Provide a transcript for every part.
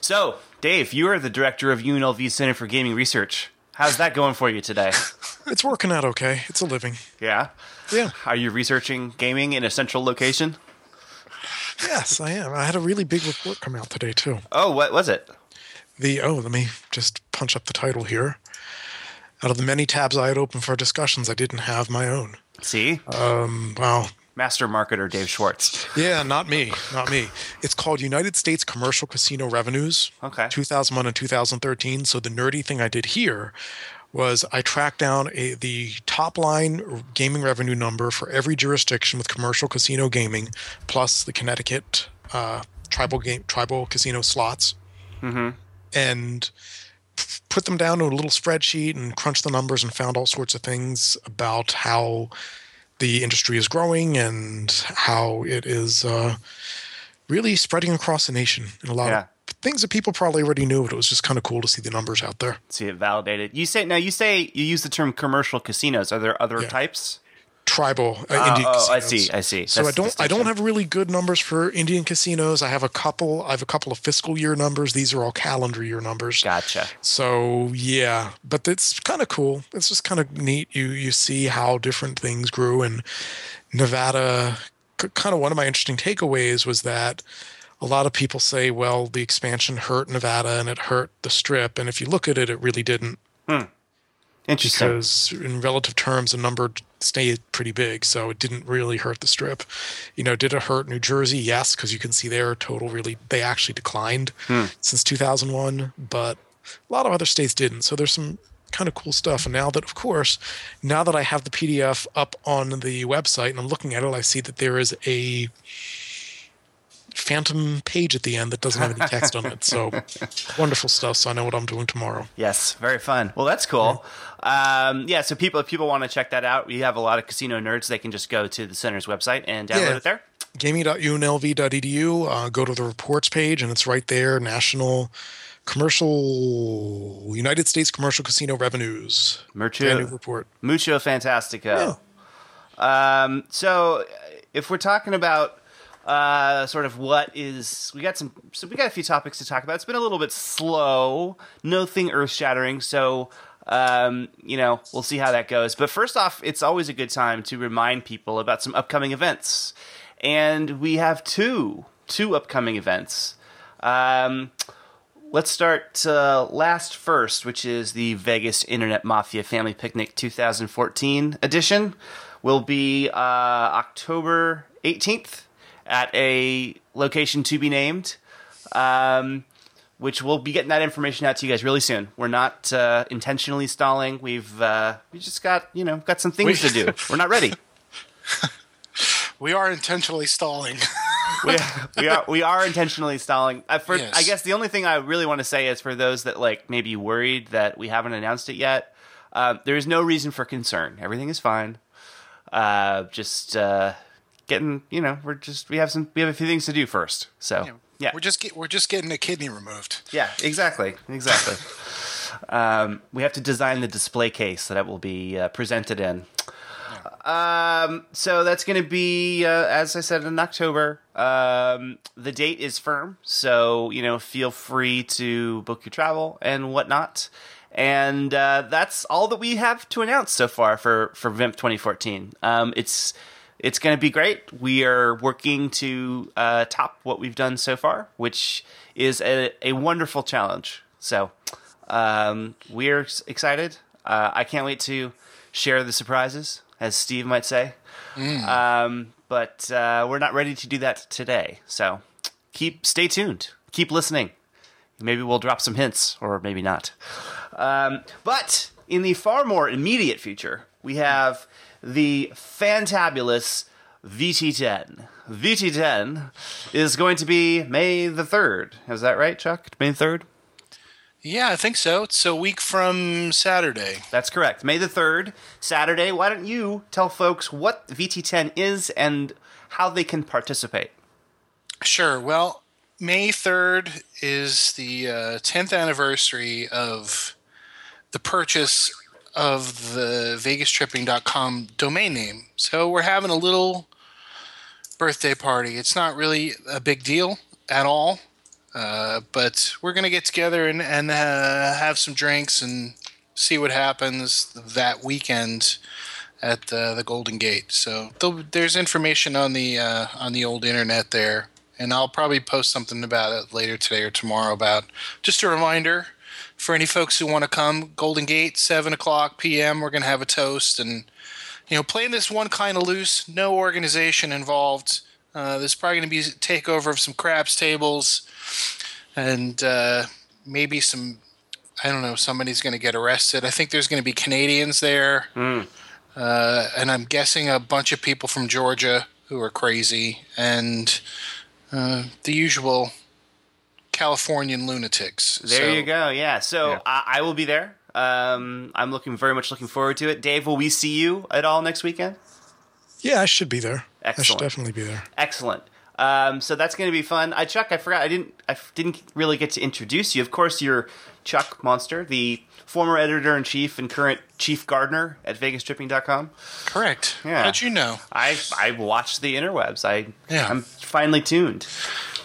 So, Dave, you are the director of UNLV Center for Gaming Research. How's that going for you today? It's working out okay. It's a living. Yeah. Yeah. Are you researching gaming in a central location? Yes, I am. I had a really big report come out today too. Oh, what was it? The oh, let me just punch up the title here. Out of the many tabs I had open for discussions, I didn't have my own. See? Um, wow. Master marketer Dave Schwartz. Yeah, not me, not me. It's called United States Commercial Casino Revenues, Okay. 2001 and 2013. So the nerdy thing I did here was I tracked down a, the top line gaming revenue number for every jurisdiction with commercial casino gaming, plus the Connecticut uh, tribal game tribal casino slots, and put them down to a little spreadsheet and crunched the numbers and found all sorts of things about how the industry is growing and how it is uh, really spreading across the nation in a lot Yeah. of things that people probably already knew, but it was just kind of cool to see the numbers out there. See it validated. You say now you say you use the term commercial casinos. Are there other Yeah. types? Tribal uh, Oh, Indian oh, I see. I see. So That's I don't I don't have really good numbers for Indian casinos. I have a couple I have a couple of fiscal year numbers. These are all calendar year numbers. Gotcha. So yeah, but it's kind of cool. It's just kind of neat. You you see how different things grew, and Nevada. c- Kind of one of my interesting takeaways was that a lot of people say, well, the expansion hurt Nevada and it hurt the Strip, and if you look at it, it really didn't Interesting. because in relative terms, the number stayed pretty big, so it didn't really hurt the Strip. You know, did it hurt New Jersey? Yes, because you can see their total really they actually declined hmm. since 2001, but a lot of other states didn't. So there's some kind of cool stuff. And now that, of course, now that I have the PDF up on the website and I'm looking at it, I see that there is a phantom page at the end that doesn't have any text on it. So wonderful stuff. So I know what I'm doing tomorrow. Yes, very fun. Well, that's cool. Um, yeah, so people, if people want to check that out, we have a lot of casino nerds. They can just go to the center's website and download Yeah. it there. gaming.unlv.edu. Uh, go to the reports page, and it's right there. National commercial United States commercial casino revenues. Mucho, report. mucho fantastico. Um, so, if we're talking about uh, sort of what is, we got some, so we got a few topics to talk about. It's been a little bit slow, nothing earth shattering. So, um, you know, we'll see how that goes. But first off, it's always a good time to remind people about some upcoming events, and we have two, two upcoming events. Um, Let's start uh, last first, which is the Vegas Internet Mafia Family Picnic 2014 edition. Will be uh, October 18th at a location to be named, um, which we'll be getting that information out to you guys really soon. We're not uh, intentionally stalling. We've uh, we just got you know got some things We- to do. We're not ready. We are intentionally stalling. we, we are we are intentionally stalling. Uh, for, Yes. I guess the only thing I really want to say is for those that like maybe worried that we haven't announced it yet. Uh, there is no reason for concern. Everything is fine. Uh, just uh, getting you know we're just we have some we have a few things to do first. So yeah, We're just get, we're just getting a kidney removed. yeah, exactly, exactly. um, we have to design the display case that it will be uh, presented in. Um, so that's going to be, uh, as I said, in October. Um, the date is firm, so you know, feel free to book your travel and whatnot. And uh, that's all that we have to announce so far for for VIMP 2014. Um, it's it's going to be great. We are working to uh, top what we've done so far, which is a, a wonderful challenge. So um, we're excited. Uh, I can't wait to share the surprises, as Steve might say. Um, but uh, we're not ready to do that today. So keep stay tuned. Keep listening. Maybe we'll drop some hints, or maybe not. Um, but in the far more immediate future, we have the fantabulous VT10. VT10 is going to be May the 3rd. Is that right, Chuck? May the 3rd? Yeah, I think so. It's a week from Saturday. That's correct. May the 3rd, Saturday. Why don't you tell folks what VT10 is and how they can participate? Sure. Well, May 3rd is the uh, 10th anniversary of the purchase of the vegastripping.com domain name. So we're having a little birthday party. It's not really a big deal at all. Uh, but we're gonna get together and and uh, have some drinks and see what happens that weekend at uh, the Golden Gate. So there's information on the uh, on the old internet there, and I'll probably post something about it later today or tomorrow. About just a reminder for any folks who want to come. Golden Gate, seven o'clock p.m. We're gonna have a toast and you know playing this one kind of loose, no organization involved. Uh, there's probably going to be a takeover of some craps tables, and uh, maybe some. I don't know. Somebody's going to get arrested. I think there's going to be Canadians there, uh, and I'm guessing a bunch of people from Georgia who are crazy, and uh, the usual Californian lunatics. There So- you go. Yeah. So Yeah. I, I will be there. Um, I'm looking very much looking forward to it. Dave, will we see you at all next weekend? Yeah, I should be there. I should definitely be there. Excellent. Um, so that's going to be fun. I Chuck, I forgot. I didn't. I didn't really get to introduce you. Of course, you're Chuck Monster, the former editor in chief and current chief gardener at VegasTripping.com. Correct. Yeah. How'd you know? I I watched the interwebs. I Yeah. I'm finally tuned.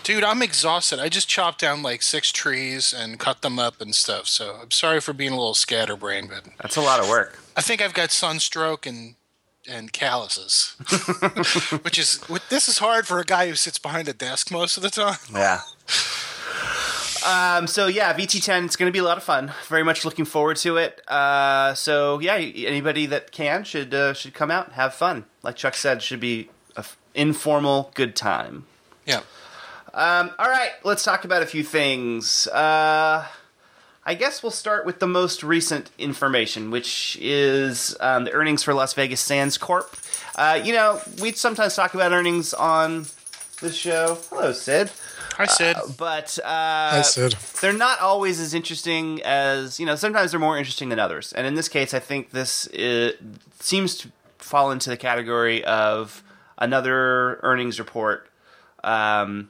Dude, I'm exhausted. I just chopped down like six trees and cut them up and stuff. So I'm sorry for being a little scatterbrained, but That's a lot of work. I think I've got sunstroke and and calluses, which is this is hard for a guy who sits behind a desk most of the time. Yeah. Um, so yeah, VT10. It's going to be a lot of fun. Very much looking forward to it. Uh, so yeah, anybody that can should uh, should come out, and have fun. Like Chuck said, should be a f- informal, good time. Yeah. Um, all right, let's talk about a few things. Uh, I guess we'll start with the most recent information, which is um, the earnings for Las Vegas Sands Corp. Uh, you know, we sometimes talk about earnings on this show. Hello, Sid. I said But uh, I said, they're not always as interesting as you know. Sometimes they're more interesting than others, and in this case, I think this uh seems to fall into the category of another earnings report um,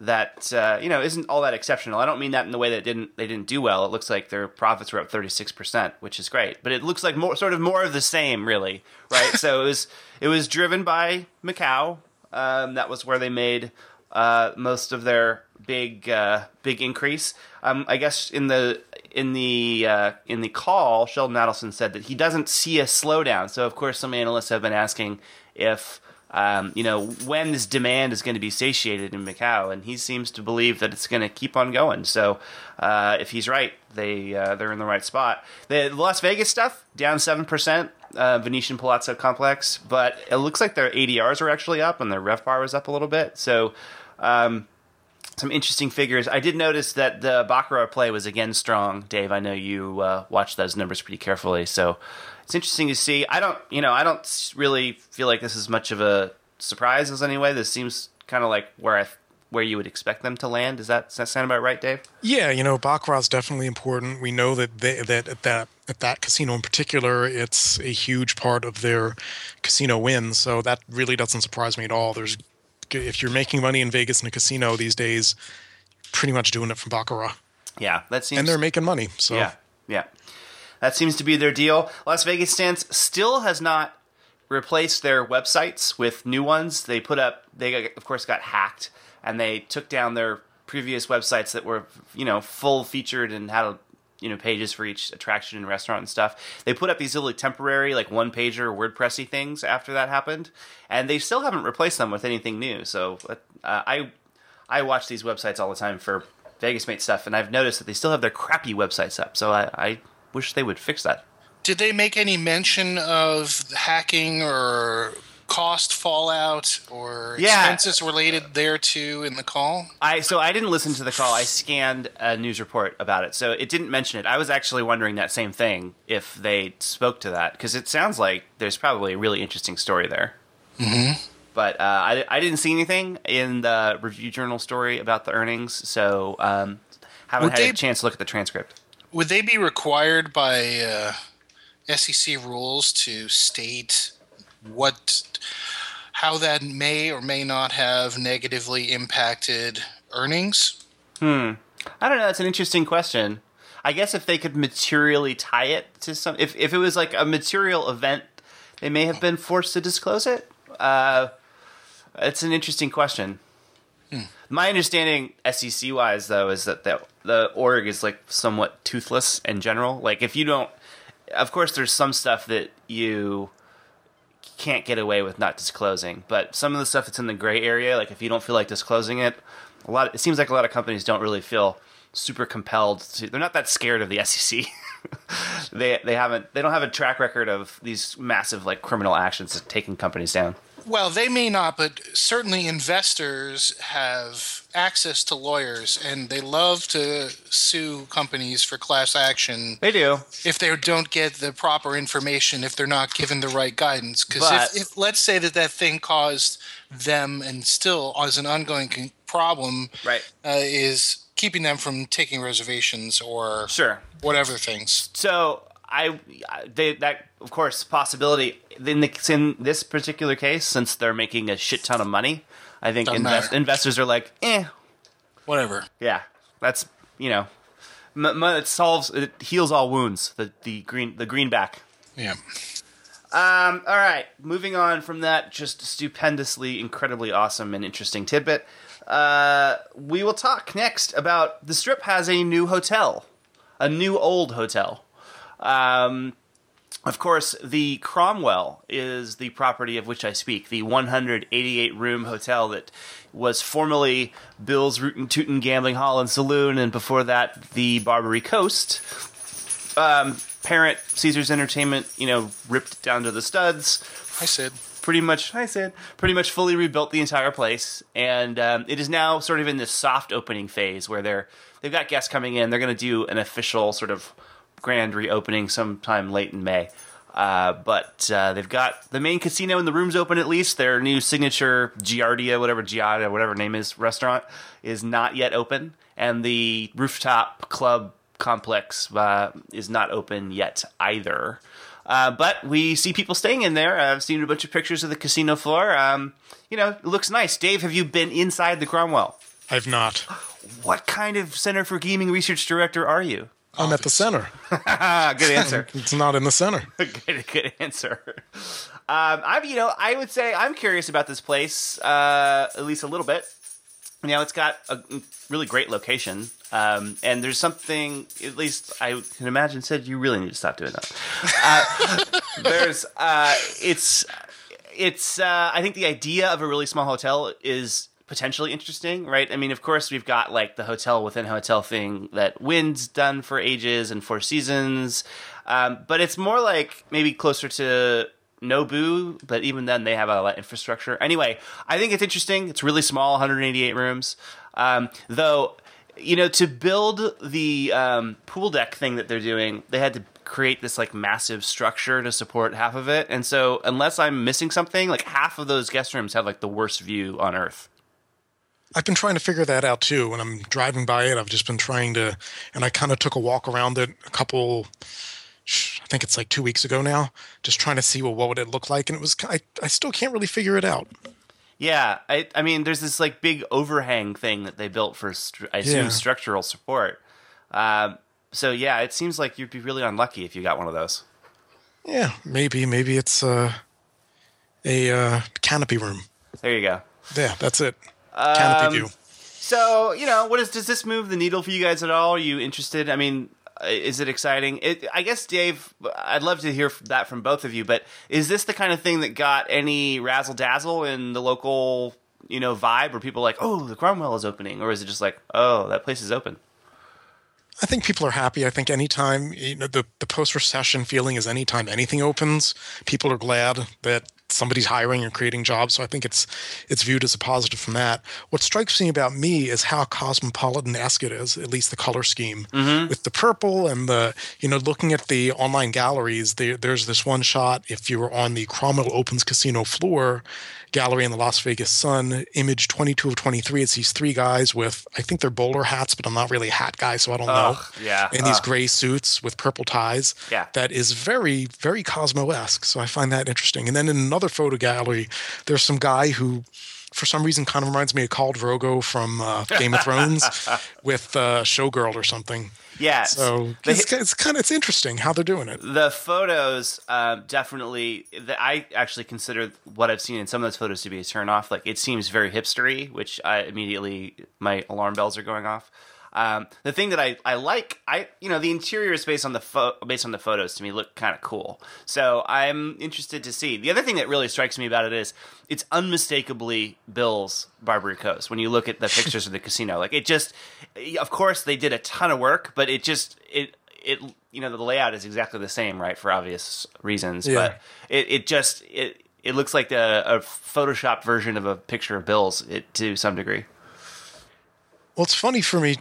that uh, you know isn't all that exceptional. I don't mean that in the way that didn't they didn't do well. It looks like their profits were up thirty six percent, which is great. But it looks like more sort of more of the same, really, right? so it was it was driven by Macau. Um, that was where they made uh, most of their big uh, big increase. Um, I guess in the in the uh, in the call, Sheldon Adelson said that he doesn't see a slowdown. So of course, some analysts have been asking if um, you know when this demand is going to be satiated in Macau, and he seems to believe that it's going to keep on going. So uh, if he's right, they uh, they're in the right spot. The Las Vegas stuff down seven percent. Uh, Venetian Palazzo complex, but it looks like their ADRs are actually up and their RevPAR was up a little bit. So, um, some interesting figures. I did notice that the Baccarat play was again strong. Dave, I know you uh, watched those numbers pretty carefully, so it's interesting to see. I don't, you know, I don't really feel like this is much of a surprise as anyway. This seems kind of like where I where you would expect them to land. Does that, does that sound about right, Dave? yeah, you know, baccarat's definitely important. We know that they, that at that at that casino in particular, it's a huge part of their casino wins. So that really doesn't surprise me at all. There's if you're making money in Vegas in a casino these days, pretty much doing it from baccarat, Yeah, that seems. and they're making money. So Yeah, yeah. That seems to be their deal. Las Vegas Sands still has not replaced their websites with new ones. They put up, they of course got hacked, and they took down their previous websites that were, you know, full featured and had a, you know pages for each attraction and restaurant and stuff. They put up these little temporary like one pager WordPressy things after that happened, and they still haven't replaced them with anything new. So uh, I I watch these websites all the time for Vegas Mate stuff, and I've noticed that they still have their crappy websites up. So I, I wish they would fix that. Did they make any mention of hacking or cost fallout or Yeah. expenses related thereto in the call? I so I didn't listen to the call. I scanned a news report about it, so it didn't mention it. I was actually wondering that same thing if they spoke to that because it sounds like there's probably a really interesting story there. Mm-hmm. But uh, I, I didn't see anything in the review journal story about the earnings, so um, haven't Would had they- a chance to look at the transcript. Would they be required by uh, SEC rules to state what, how that may or may not have negatively impacted earnings? Hmm. I don't know. That's an interesting question. I guess if they could materially tie it to some, if if it was like a material event, they may have been forced to disclose it. Uh, it's an interesting question. My understanding, SEC wise, though, is that the the org is like somewhat toothless in general. Like, if you don't, of course, there's some stuff that you can't get away with not disclosing, but some of the stuff that's in the gray area, like if you don't feel like disclosing it, a lot. It seems like a lot of companies don't really feel super compelled to. They're not that scared of the SEC. they they haven't they don't have a track record of these massive like criminal actions taking companies down. Well, they may not, but certainly investors have access to lawyers, and they love to sue companies for class action They do. if they don't get the proper information, if they're not given the right guidance. Because if, if let's say that that thing caused them, and still as an ongoing problem, Right. uh, is keeping them from taking reservations or Sure. whatever things. So I, they, that of course possibility in, the, in this particular case, since they're making a shit ton of money, I think invest, investors are like, eh, Whatever. yeah, that's you know, m- m- it solves, it heals all wounds. The the green the greenback. Yeah. Um, all right, moving on from that just stupendously, incredibly awesome and interesting tidbit. Uh, we will talk next about the strip has a new hotel, a new old hotel. Um, of course, the Cromwell is the property of which I speak, the 188 room hotel that was formerly Bill's Rootin' Tootin' Gambling Hall and Saloon, and before that, the Barbary Coast. Um, parent Caesars Entertainment, you know, ripped it down to the studs I said. pretty much I said pretty much fully rebuilt the entire place, and um, it is now sort of in this soft opening phase where they're they've got guests coming in. They're going to do an official sort of grand reopening sometime late in May. Uh, but uh, they've got the main casino and the rooms open at least. Their new signature Giardia, whatever Giada, whatever name is, restaurant is not yet open, and the rooftop club complex uh, is not open yet either. Uh, but we see people staying in there. I've seen a bunch of pictures of the casino floor. Um, you know, it looks nice. Dave, have you been inside the Cromwell? I've not. What kind of Center for Gaming Research Director are you? I'm at the center. Good answer. It's not in the center. good, good answer. Um, I'm, you know, I would say I'm curious about this place, uh, at least a little bit. You know, it's got a really great location, um, and there's something. At least I can imagine. Said you really need to stop doing that. Uh, there's, uh, it's, it's. Uh, I think the idea of a really small hotel is potentially interesting, right? I mean, of course, we've got like the hotel within hotel thing that Wynn's done for ages and Four Seasons, um, but it's more like maybe closer to Nobu, but even then they have a lot of infrastructure. Anyway, I think it's interesting. It's really small, 188 rooms, um, though. You know, to build the um, pool deck thing that they're doing, they had to create this like massive structure to support half of it. And so, unless I'm missing something, like half of those guest rooms have like the worst view on Earth. I've been trying to figure that out too. When I'm driving by it, I've just been trying to, and I kind of took a walk around it a couple, I think it's like two weeks ago now, just trying to see well what would it look like, and it was I, I still can't really figure it out. Yeah, I, I mean, there's this like big overhang thing that they built for, I assume, Yeah. structural support. Um, so yeah, it seems like you'd be really unlucky if you got one of those. Yeah, maybe maybe it's uh, a uh, canopy room. There you go. Yeah, that's it. Canopy Um, view. So you know, what is does this move the needle for you guys at all? Are you interested? I mean, uh, is it exciting? It, I guess, Dave, I'd love to hear that from both of you. But is this the kind of thing that got any razzle dazzle in the local, you know, vibe where people are like, oh, the Cromwell is opening, or is it just like, oh, that place is open? I think people are happy. I think anytime you know the, the post recession feeling is anytime anything opens, people are glad that somebody's hiring and creating jobs. So I think it's it's viewed as a positive from that. What strikes me about me is how cosmopolitan esque it is, at least the color scheme. Mm-hmm. With the purple and the you know, looking at the online galleries, there, there's this one shot if you were on the Cromwell Opens casino floor gallery in the Las Vegas Sun, image 22 of 23. It's these three guys with, I think they're bowler hats, but I'm not really a hat guy, so I don't know. Yeah, In these gray suits with purple ties. Yeah. That is very, very Cosmo esque. So I find that interesting. And then in another photo gallery, there's some guy who for some reason kind of reminds me of Khal Drogo from uh, Game of Thrones with uh, Showgirl or something. Yeah. So the- it's, it's kind of it's interesting how they're doing it. the photos um, definitely the, i actually consider what i've seen in some of those photos to be a turn off like it seems very hipstery which i immediately my alarm bells are going off um, the thing that I, I like I you know the interior is based on the pho- based on the photos to me look kind of cool. So I'm interested to see. The other thing that really strikes me about it is it's unmistakably Bill's Barbary Coast when you look at the pictures of the casino. Like it just of course they did a ton of work but it just it it you know the layout is exactly the same right for obvious reasons. Yeah. but it, it just it it looks like a, a photoshopped version of a picture of Bill's it, to some degree. Well, it's funny for me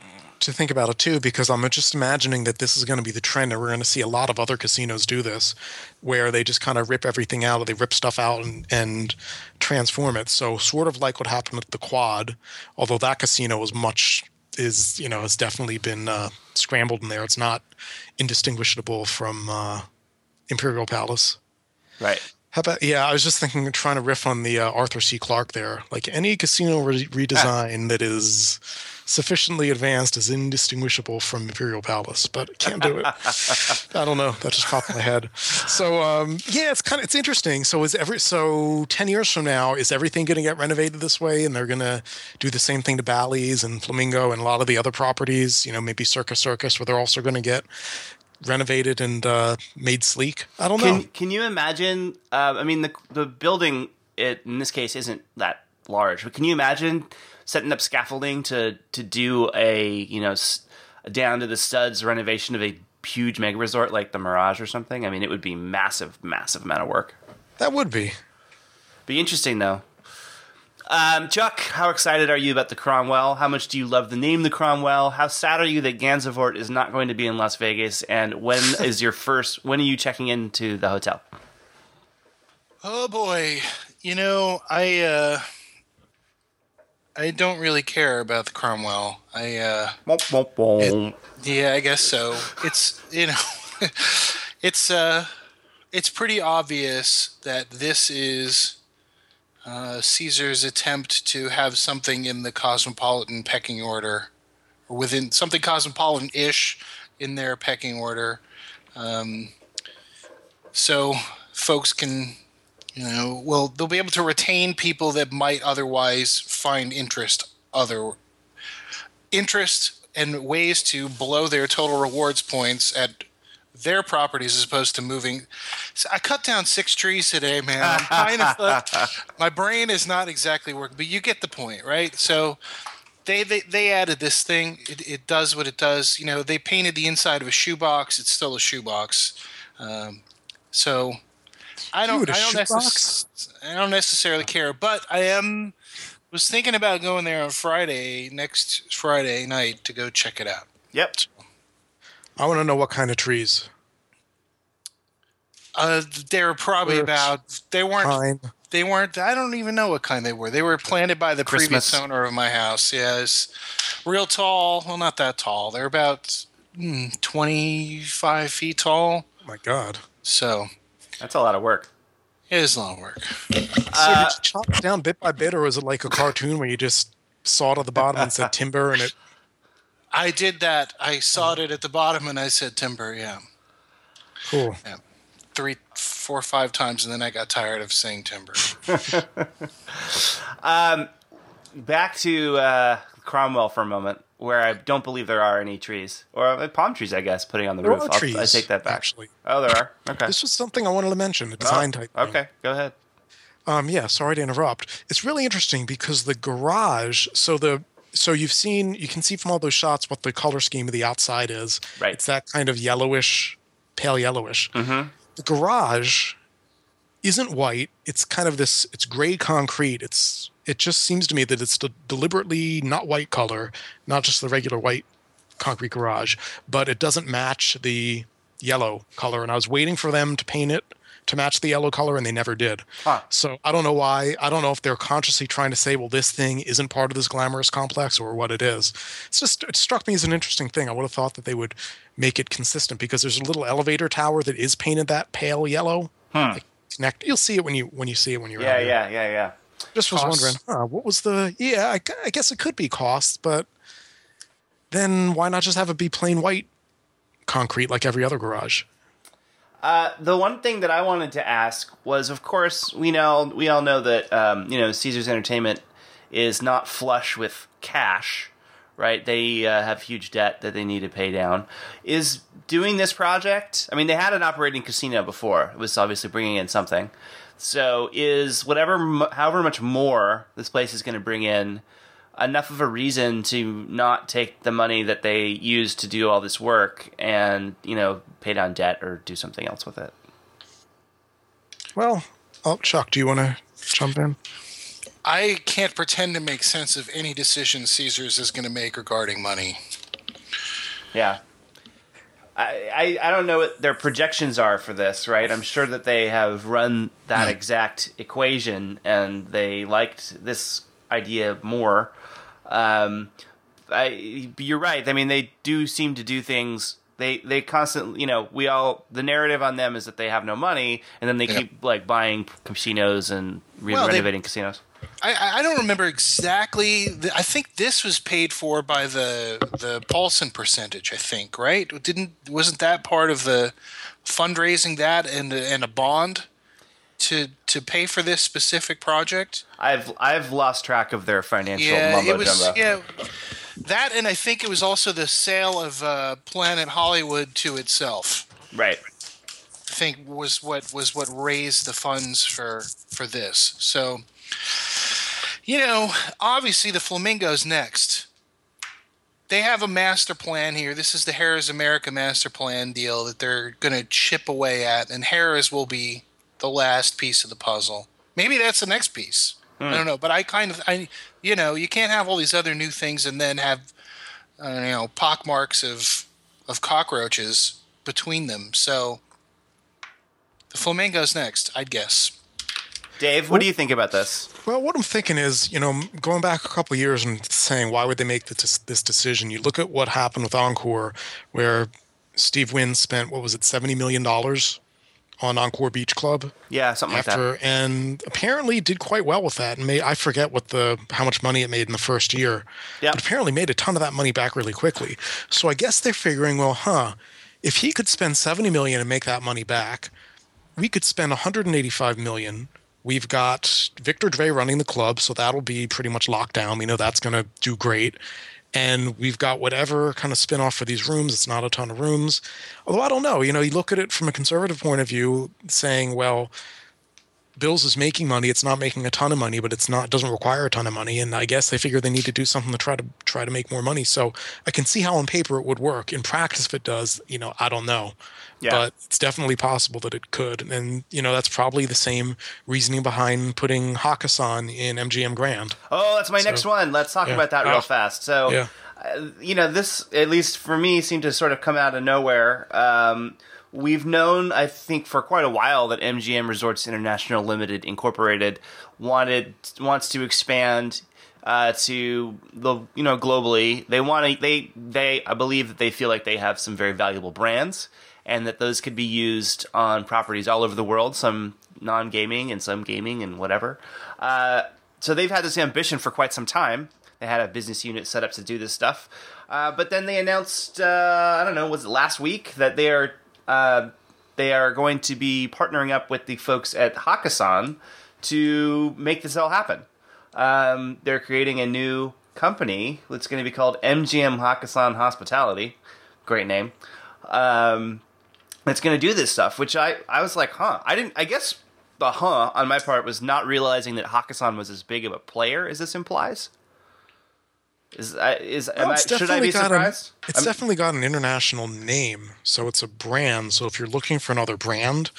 to think about it too because I'm just imagining that this is going to be the trend, and we're going to see a lot of other casinos do this, where they just kind of rip everything out, or they rip stuff out and, and transform it. So, sort of like what happened with the Quad, although that casino is much is you know has definitely been uh, scrambled in there. It's not indistinguishable from uh, Imperial Palace. right How about yeah? I was just thinking, trying to riff on the uh, Arthur C. Clarke there. Like any casino re- redesign that is sufficiently advanced is indistinguishable from Imperial Palace, but can't do it. I don't know. That just popped in my head. So um, yeah, it's kind of it's interesting. So is every so ten years from now is everything going to get renovated this way, and they're going to do the same thing to Bally's and Flamingo and a lot of the other properties? You know, maybe Circus Circus, where they're also going to get renovated and uh, made sleek. I don't know. Can Can you imagine? Uh, I mean, the the building it, in this case isn't that large, but can you imagine setting up scaffolding to to do a you know s- down to the studs renovation of a huge mega resort like the Mirage or something? I mean, it would be massive, massive amount of work. That would be. Be interesting though. Um, Chuck, how excited are you about the Cromwell? How much do you love the name the Cromwell? How sad are you that Gansevoort is not going to be in Las Vegas? And when is your first? When are you checking into the hotel? Oh boy, you know I uh, I don't really care about the Cromwell. I uh, womp. yeah, I guess so. It's you know, it's uh, it's pretty obvious that this is uh, Caesar's attempt to have something in the cosmopolitan pecking order, or within something cosmopolitan-ish in their pecking order. Um, so folks can you know well they'll be able to retain people that might otherwise find interest other interest and ways to blow their total rewards points at their properties as opposed to moving so i cut down six trees today man i'm kind of my brain is not exactly working but you get the point right so they, they they added this thing. It, it does what it does. You know, they painted the inside of a shoebox. It's still a shoebox. Um, so I don't Dude, a I don't, necess- I don't necessarily care, but I am was thinking about going there on Friday next Friday night to go check it out. Yep. I want to know what kind of trees. Uh, they were probably Birch, about they weren't Pine. they weren't I don't even know what kind they were. They were planted by the previous owner of my house. Yeah, real tall. Well, not that tall. They're about mm, 25 feet tall. Oh my God. So That's a lot of work. it is a lot of work. So did you chop it down bit by bit, or was it like a cartoon where you just sawed at the bottom and said timber and it? I did that. I sawed it at the bottom and I said timber. Yeah, Cool. yeah, three, four, five times, and then I got tired of saying timber. Back to uh, Cromwell for a moment, where I don't believe there are any trees or uh, palm trees. I guess putting on the There roof. are trees. I take that back. Actually, Oh, there are. Okay. this was something I wanted to mention. A design Oh, type. thing. Okay, go ahead. Um, yeah, sorry to interrupt. It's really interesting because the garage. So the so you've seen you can see from all those shots what the color scheme of the outside is. Right. It's that kind of yellowish, pale yellowish. Mm-hmm. The garage isn't white. It's kind of this. It's gray concrete. It's it just seems to me that it's de- deliberately not white color, not just the regular white concrete garage, but it doesn't match the yellow color. And I was waiting for them to paint it to match the yellow color, and they never did. Huh. So I don't know why. I don't know if they're consciously trying to say, well, this thing isn't part of this glamorous complex or what it is. It's just, it struck me as an interesting thing. I would have thought that they would make it consistent because there's a little elevator tower that is painted that pale yellow. Hmm. Like, connect. You'll see it when you when you see it when you're Yeah, yeah, yeah, yeah. Just was Costs. wondering, huh, what was the? Yeah, I, I guess it could be costs, but then why not just have it be plain white concrete like every other garage? Uh, the one thing that I wanted to ask was, of course, we know we all know that um, you know Caesar's Entertainment is not flush with cash, right? They uh, have huge debt that they need to pay down. Is doing this project? I mean, they had an operating casino before. It was obviously bringing in something. So, is whatever, however much more this place is going to bring in, enough of a reason to not take the money that they use to do all this work and you know pay down debt or do something else with it? Well, oh, Chuck, do you want to jump in? I can't pretend to make sense of any decision Caesars is going to make regarding money. Yeah. I, I, I don't know what their projections are for this, right? I'm sure that they have run that exact equation and they liked this idea more. Um, I, you're right. I mean, they do seem to do things. They they constantly, you know, we all the narrative on them is that they have no money, and then they Yeah. keep like buying casinos and re- Well, they- renovating casinos. I- I, don't remember exactly. The, I think this was paid for by the the Paulson percentage. I think right. Didn't wasn't that part of the fundraising that and and a bond to to pay for this specific project? I've I've lost track of their financial yeah, mumbo it was jumbo. yeah. That and I think it was also the sale of uh, Planet Hollywood to itself. Right. I think was what was what raised the funds for for this. So, you know, obviously the Flamingos next. They have a master plan here. This is the Harris America master plan deal that they're going to chip away at, and Harrah's will be the last piece of the puzzle. Maybe that's the next piece. I don't know, but I kind of, I, you know, you can't have all these other new things and then have, uh, you know, pockmarks of of cockroaches between them. So, the flamingos next, I'd guess. Dave, what do you think about this? Well, what I'm thinking is, you know, going back a couple of years and saying, why would they make this, this decision? You look at what happened with Encore, where Steve Wynn spent, what was it, $70 million on Encore Beach Club? Yeah, something like that. after and apparently did quite well with that and made I forget what the how much money it made in the first year. Yep. But apparently made a ton of that money back really quickly. So I guess they're figuring, well, huh, if he could spend 70 million and make that money back, we could spend 185 million. We've got Victor Drai running the club, so that'll be pretty much locked down. We know that's going to do great. And we've got whatever kind of spin off for these rooms. It's not a ton of rooms. Although I don't know, you know, you look at it from a conservative point of view, saying, well, Bills is making money. It's not making a ton of money, but it's not doesn't require a ton of money. And I guess they figure they need to do something to try to try to make more money. So I can see how on paper it would work. In practice, if it does, you know, I don't know. Yeah. But it's definitely possible that it could. And you know, that's probably the same reasoning behind putting Hakkasan in MGM Grand. Oh, that's my next one. Let's talk yeah. about that real Oh. fast. So, Yeah. uh, you know, this at least for me seemed to sort of come out of nowhere. Um, we've known, I think, for quite a while that MGM Resorts International Limited Incorporated wanted wants to expand uh, to the you know globally. They want to they they I believe that they feel like they have some very valuable brands and that those could be used on properties all over the world. Some non gaming and some gaming and whatever. Uh, so they've had this ambition for quite some time. They had a business unit set up to do this stuff, uh, but then they announced uh, I don't know was it last week that they are uh, they are going to be partnering up with the folks at Hakkasan to make this all happen. Um, they're creating a new company that's going to be called MGM Hakkasan Hospitality. Great name. Um, that's going to do this stuff, which I, I was like, huh. I didn't. I guess the huh on my part was not realizing that Hakkasan was as big of a player as this implies. Is is I, it's should I definitely be got surprised? An, it's I'm- definitely got an international name, so it's a brand. So if you're looking for another brand,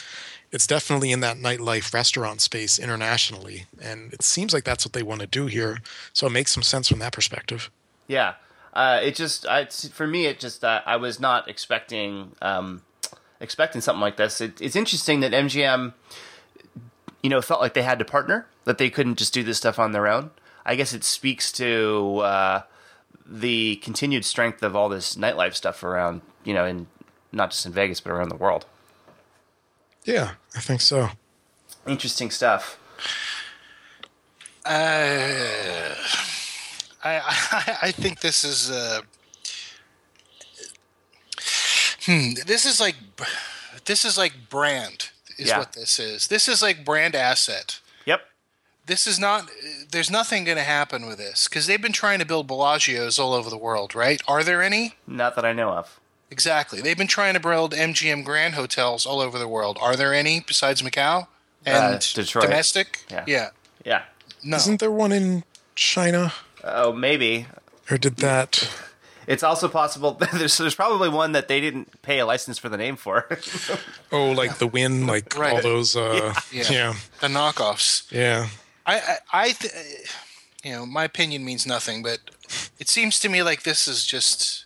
it's definitely in that nightlife restaurant space internationally, and it seems like that's what they want to do here. So it makes some sense from that perspective. Yeah. Uh, it just I, for me it just uh, I was not expecting um, expecting something like this. It, it's interesting that MGM you know felt like they had to partner that they couldn't just do this stuff on their own. I guess it speaks to uh, the continued strength of all this nightlife stuff around you know in not just in Vegas but around the world. Yeah, I think so. Interesting stuff. Uh, I, I I think this is uh, hmm. This is like this is like brand is Yeah. what this is. This is like brand asset. Yep. This is not. There's nothing going to happen with this because they've been trying to build Bellagio's all over the world, right? Are there any? Not that I know of. Exactly. They've been trying to build MGM Grand hotels all over the world. Are there any besides Macau and Uh, Detroit. domestic? Yeah. Yeah. Yeah. No. Isn't there one in China? Oh, maybe. Or did that? It's also possible there's there's probably one that they didn't pay a license for the name for. Oh, like the Wynn, like Right. all those. Uh, Yeah. yeah, the knockoffs. yeah. I, I, I th- you know, my opinion means nothing, but it seems to me like this is just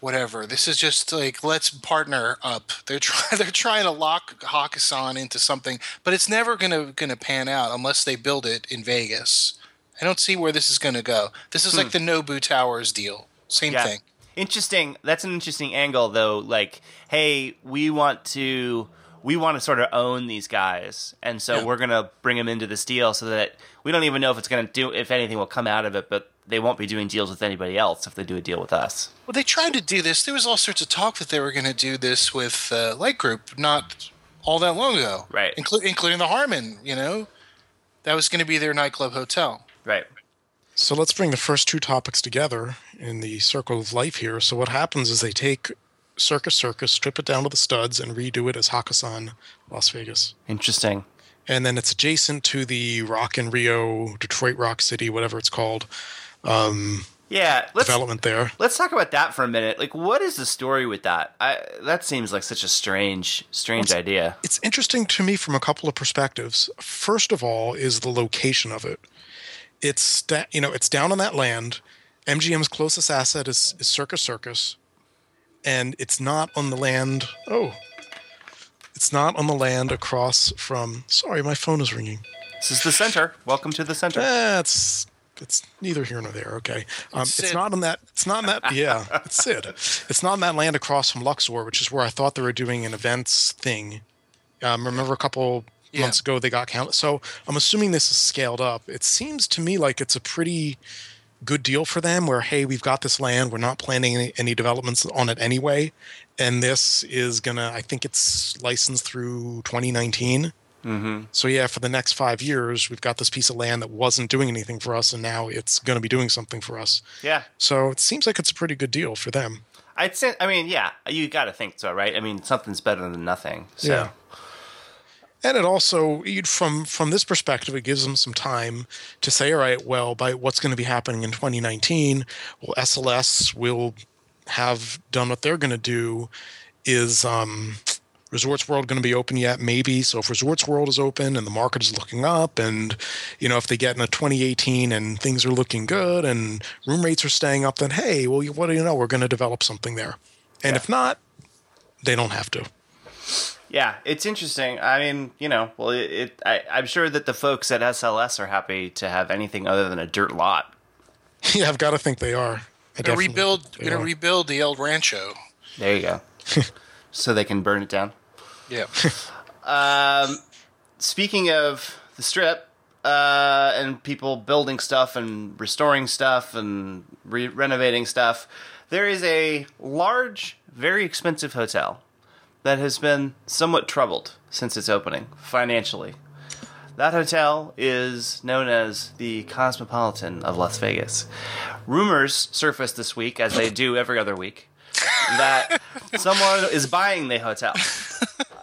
whatever. This is just like let's partner up. They're trying they're trying to lock Hakkasan into something, but it's never gonna gonna pan out unless they build it in Vegas. I don't see where this is gonna go. This is like hmm. the Nobu Towers deal. Same Yeah. thing. Interesting. That's an interesting angle, though. Like, hey, we want to we want to sort of own these guys, and so Yeah. we're gonna bring them into this deal so that we don't even know if it's gonna do if anything will come out of it, but they won't be doing deals with anybody else if they do a deal with us. Well, they tried to do this. There was all sorts of talk that they were going to do this with uh, Light Group not all that long ago, Right. Inclu- including the Harmon. You know, that was going to be their nightclub hotel. Right. So let's bring the first two topics together in the circle of life here. So what happens is they take Circus Circus, strip it down to the studs, and redo it as Hakkasan Las Vegas. Interesting. And then it's adjacent to the Rock in Rio, Detroit Rock City, whatever it's called, um, Yeah. Development there. let's talk about that for a minute. Like, what is the story with that? I that seems like such a strange strange Well, idea. It's interesting to me from a couple of perspectives. First of all, is the location of it. It's you know it's down on that land. MGM's closest asset is, is Circus Circus, and it's not on the land. Oh, it's not on the land across from. Sorry, my phone is ringing. This is the center. Welcome to the center. That's it's neither here nor there. Okay, um, it's Sid. not on that. It's not on that. Yeah, it's Sid. It's not on that land across from Luxor, which is where I thought they were doing an events thing. Um, remember a couple Yeah. months ago they got counted. So I'm assuming this is scaled up. It seems to me like it's a pretty good deal for them. Where hey, we've got this land. We're not planning any, any developments on it anyway, and this is gonna. I think it's licensed through 2019. Mm-hmm. So yeah, for the next five years, we've got this piece of land that wasn't doing anything for us, and now it's going to be doing something for us. Yeah. So it seems like it's a pretty good deal for them. I'd say. I mean, yeah. You got to think so, right? I mean, something's better than nothing. So. Yeah. And it also, you'd- from from this perspective, it gives them some time to say, all right, well, by what's going to be happening in 2019, well, SLS will have done what they're going to do. Is um, Resorts World going to be open yet? Maybe. So if Resorts World is open and the market is looking up, and you know if they get in a 2018 and things are looking good and room rates are staying up, then hey, well, what do you know? We're going to develop something there. And Yeah. if not, they don't have to. Yeah, it's interesting. I mean, you know, well, it, it I, I'm sure that the folks at SLS are happy to have anything other than a dirt lot. Yeah, I've got to think they are. I Gonna rebuild. think they Gonna are. rebuild the El Rancho. There you go. so they can burn it down. Yeah. Speaking of the strip uh, and people building stuff and restoring stuff and re- renovating stuff, there is a large, very expensive hotel that has been somewhat troubled since its opening financially. That hotel is known as the Cosmopolitan of Las Vegas. Rumors surfaced this week, as they do every other week, that someone is buying the hotel.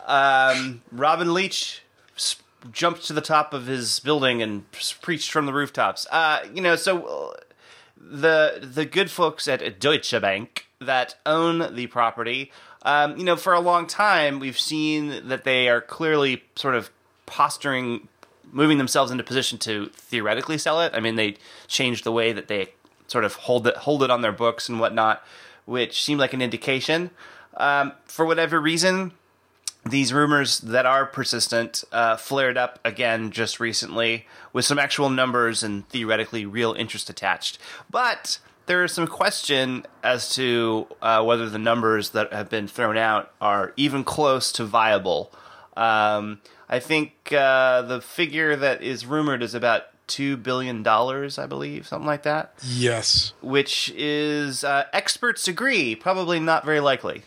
Um, Robin Leach jumped to the top of his building and preached from the rooftops. Uh, you know, so uh, the the good folks at Deutsche Bank that own the property, um, you know, for a long time we've seen that they are clearly sort of posturing, moving themselves into position to theoretically sell it. I mean, they changed the way that they sort of hold it hold it on their books and whatnot, which seemed like an indication. Um, for whatever reason, these rumors that are persistent uh, flared up again just recently with some actual numbers and theoretically real interest attached. But there is some question as to uh, whether the numbers that have been thrown out are even close to viable Um, I think uh, the figure that is rumored is about two billion dollars, I believe, something like that. Yes. Which is uh, experts agree probably not very likely.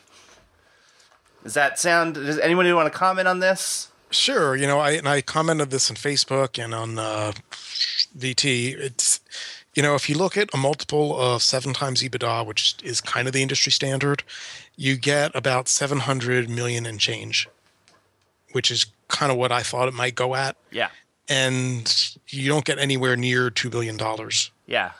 Does that sound? Does anyone want to comment on this? Sure. You know, I and I commented this on Facebook and on uh, VT. It's you know, if you look at a multiple of seven times EBITDA, which is kind of the industry standard, you get about seven hundred million and change, which is kind of what I thought it might go at. Yeah. And you don't get anywhere near two billion dollars. Yeah.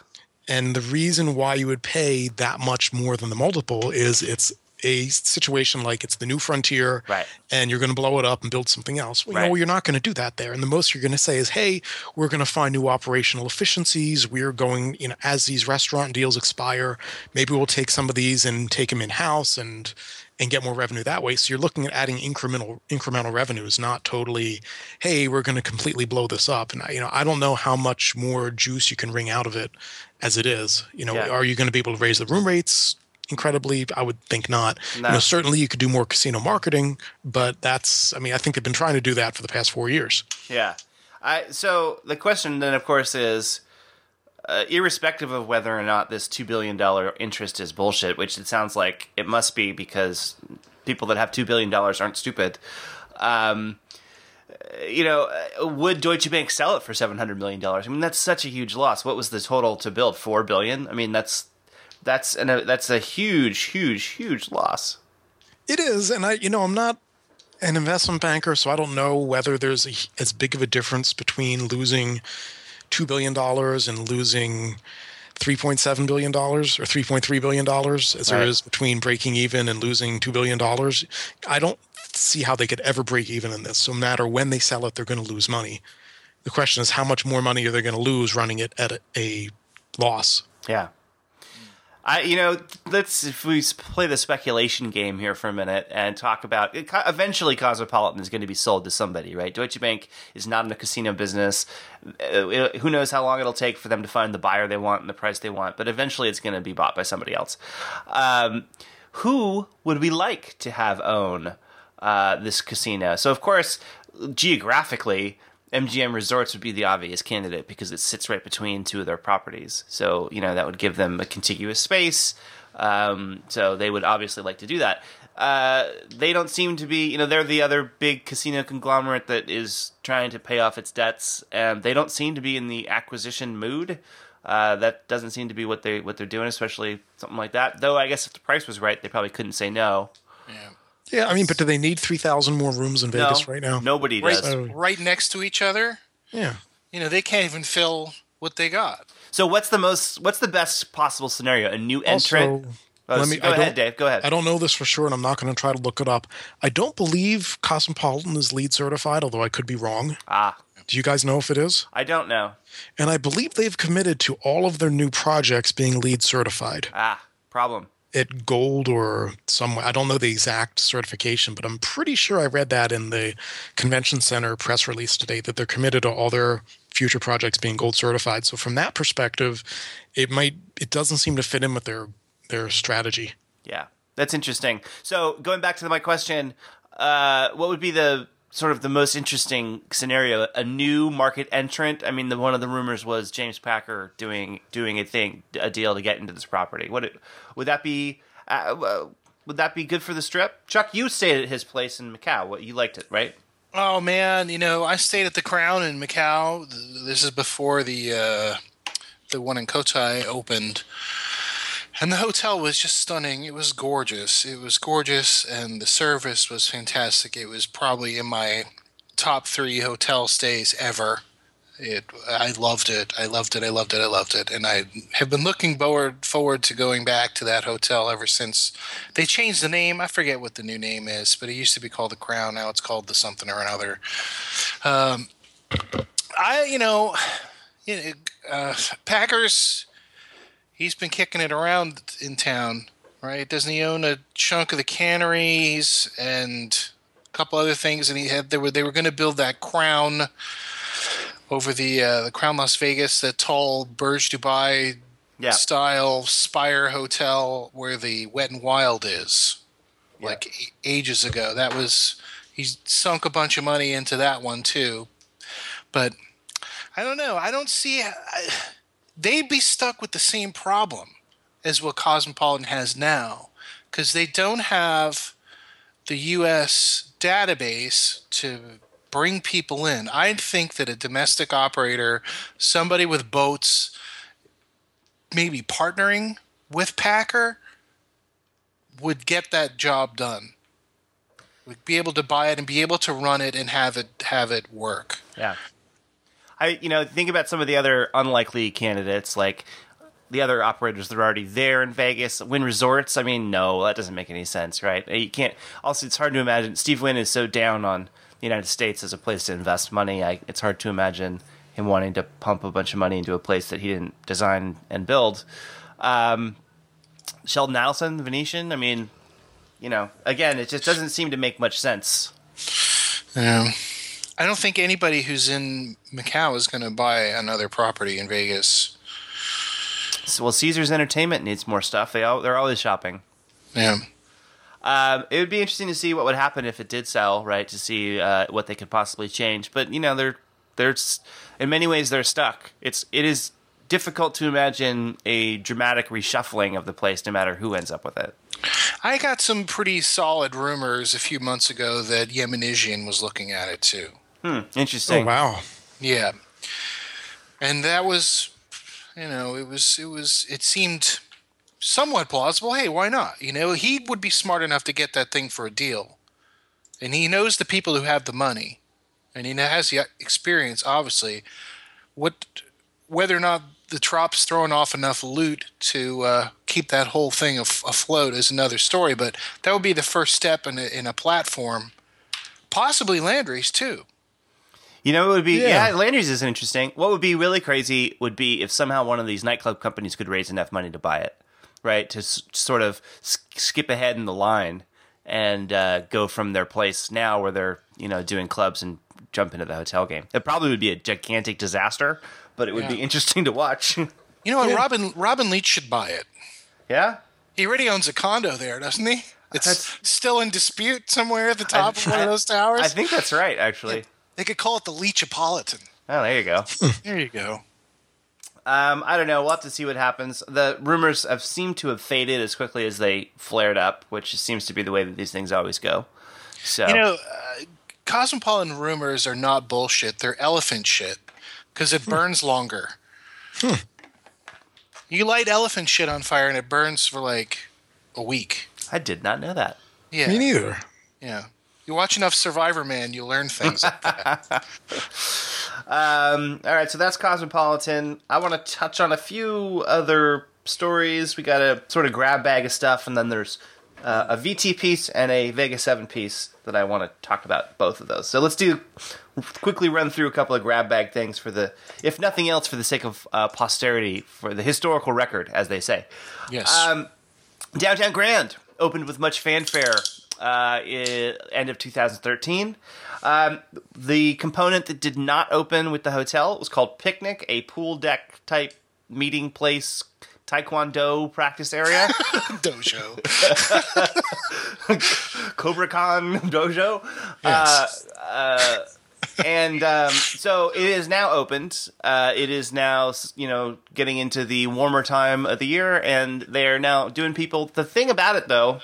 And the reason why you would pay that much more than the multiple is it's a situation like it's the new frontier right. and you're going to blow it up and build something else. Well, right. you know, you're not going to do that there. And the most you're going to say is, hey, we're going to find new operational efficiencies. We're going, you know, as these restaurant deals expire, maybe we'll take some of these and take them in house and and get more revenue that way. So you're looking at adding incremental incremental revenues, not totally, hey, we're going to completely blow this up. And you know, I don't know how much more juice you can wring out of it as it is. You know, Yeah. are you going to be able to raise the room rates? Incredibly i would think not No. you know certainly you could do more casino marketing but that's i mean i think they've been trying to do that for the past four years Yeah. I so the question then of course is uh, irrespective of whether or not this 2 billion dollar interest is bullshit, which it sounds like it must be because people that have 2 billion dollars aren't stupid. Um you know, would Deutsche Bank sell it for 700 million dollars? I mean, that's such a huge loss. What was the total to build? 4 billion? I mean, that's that's an, a, that's a huge huge huge loss. It is, and I, you know, I'm not an investment banker, so I don't know whether there's a, as big of a difference between losing two billion dollars and losing three point seven billion dollars or three point three billion dollars as there Right. is between breaking even and losing two billion dollars. I don't see how they could ever break even in this. So no matter when they sell it, they're going to lose money. The question is, how much more money are they going to lose running it at a, a loss? Yeah. I, you know, let's if we play the speculation game here for a minute and talk about eventually Cosmopolitan is going to be sold to somebody, right? Deutsche Bank is not in the casino business. Uh, it- who knows how long it'll take for them to find the buyer they want and the price they want, but eventually it's going to be bought by somebody else. Um, who would we like to have own uh, this casino? So, of course, geographically, MGM Resorts would be the obvious candidate because it sits right between two of their properties. So, you know, that would give them a contiguous space. Um, so they would obviously like to do that. Uh, they don't seem to be, you know, they're the other big casino conglomerate that is trying to pay off its debts, and they don't seem to be in the acquisition mood. Uh, that doesn't seem to be what they what they're doing, especially something like that. Though I guess if the price was right, they probably couldn't say no. Yeah. Yeah, I mean, but do they need three thousand more rooms in Vegas no, right now? nobody Right, does. Oh. right next to each other. Yeah. You know, they can't even fill what they got. So what's the most what's the best possible scenario? A new entrant? Also, Oh, let me- go I ahead, Dave. Go ahead. I don't know this for sure, and I'm not going to try to look it up. I don't believe Cosmopolitan is LEED certified, although I could be wrong. ah, Do you guys know if it is? I don't know. And I believe they've committed to all of their new projects being LEED certified Ah, problem. At gold or somewhere. I don't know the exact certification, but I'm pretty sure I read that in the convention center press release today that they're committed to all their future projects being gold certified. So from that perspective, it might it doesn't seem to fit in with their their strategy. Yeah, that's interesting. So going back to my question, uh, what would be the sort of the most interesting scenario? A new market entrant. I mean, the one of the rumors was James Packer doing doing a thing, a deal to get into this property. Would it would that be? Uh, would that be good for the strip? Chuck, you stayed at his place in Macau. What you liked it, right? Oh man, you know, I stayed at the Crown in Macau. This is before the uh, the one in Cotai opened, and the hotel was just stunning. It was gorgeous. It was gorgeous, and the service was fantastic. It was probably in my top three hotel stays ever. It, I loved it. I loved it. I loved it. I loved it. And I have been looking forward forward to going back to that hotel ever since they changed the name. I forget what the new name is, but it used to be called the Crown. Now it's called the something or another. Um, I, you know, you know, uh, Packers. He's been kicking it around in town, right? Doesn't he own a chunk of the canneries and a couple other things? And he had they were they were going to build that Crown over the uh, the Crown Las Vegas, that tall Burj Dubai Yeah. style Spire Hotel where the Wet and Wild is. Like ages ago, that was He's sunk a bunch of money into that one too. But I don't know. I don't see. I, they'd be stuck with the same problem as what Cosmopolitan has now because they don't have the U.S. database to bring people in. I think that a domestic operator, somebody with boats, maybe partnering with Packer, would get that job done. Would be able to buy it and be able to run it and have it have it work. Yeah. I you know think about some of the other unlikely candidates like the other operators that are already there in Vegas. Wynn Resorts. I mean, no, that doesn't make any sense, right? You can't. Also, it's hard to imagine. Steve Wynn is so down on the United States as a place to invest money. I, it's hard to imagine him wanting to pump a bunch of money into a place that he didn't design and build. Um, Sheldon Adelson, Venetian. I mean, you know, again, it just doesn't seem to make much sense. Yeah. I don't think anybody who's in Macau is going to buy another property in Vegas. So, well, Caesars Entertainment needs more stuff. They all, they're always shopping. Yeah. Um, it would be interesting to see what would happen if it did sell, right? To see uh, what they could possibly change. But you know, they're they're in many ways they're stuck. It's it is difficult to imagine a dramatic reshuffling of the place, no matter who ends up with it. I got some pretty solid rumors a few months ago that Yemenidjian was looking at it too. Hmm, interesting. Oh wow. Yeah. And that was you know, it was it was it seemed somewhat plausible. Hey, why not? You know, he would be smart enough to get that thing for a deal. And he knows the people who have the money. And he has the experience obviously. What whether or not the Trop's throwing off enough loot to uh, keep that whole thing af- afloat is another story, but that would be the first step in a, in a platform. Possibly Landry's too. You know, it would be yeah. yeah. Landry's is interesting. What would be really crazy would be if somehow one of these nightclub companies could raise enough money to buy it, right? To s- sort of s- skip ahead in the line and uh, go from their place now where they're you know doing clubs and jump into the hotel game. It probably would be a gigantic disaster, but it would yeah. be interesting to watch. you know what? Yeah. Robin Robin Leach should buy it. Yeah, he already owns a condo there, doesn't he? It's that's, still in dispute somewhere at the top I, of one of those towers. I think that's right, actually. They could call it the Leachapolitan. Oh, there you go. there you go. Um, I don't know. We'll have to see what happens. The rumors have seemed to have faded as quickly as they flared up, which seems to be the way that these things always go. So you know, uh, cosmopolitan rumors are not bullshit. They're elephant shit because it burns longer. Hmm. You light elephant shit on fire and it burns for like a week. I did not know that. Yeah, me neither. Yeah, you watch enough Survivorman, you learn things like that. Um, all right, so that's Cosmopolitan. I want to touch on a few other stories. We got a sort of grab bag of stuff, and then there's uh, a VT piece and a Vegas 7 piece that I want to talk about both of those. So let's do quickly run through a couple of grab bag things for the, if nothing else, for the sake of uh, posterity, for the historical record, as they say. Yes. Um, Downtown Grand opened with much fanfare uh, end of 2013. Um, the component that did not open with the hotel was called Picnic, a pool deck type meeting place taekwondo practice area dojo Cobra Kai dojo yes. uh, uh, and um, so it is now opened uh, it is now you know getting into the warmer time of the year and they are now doing people the thing about it though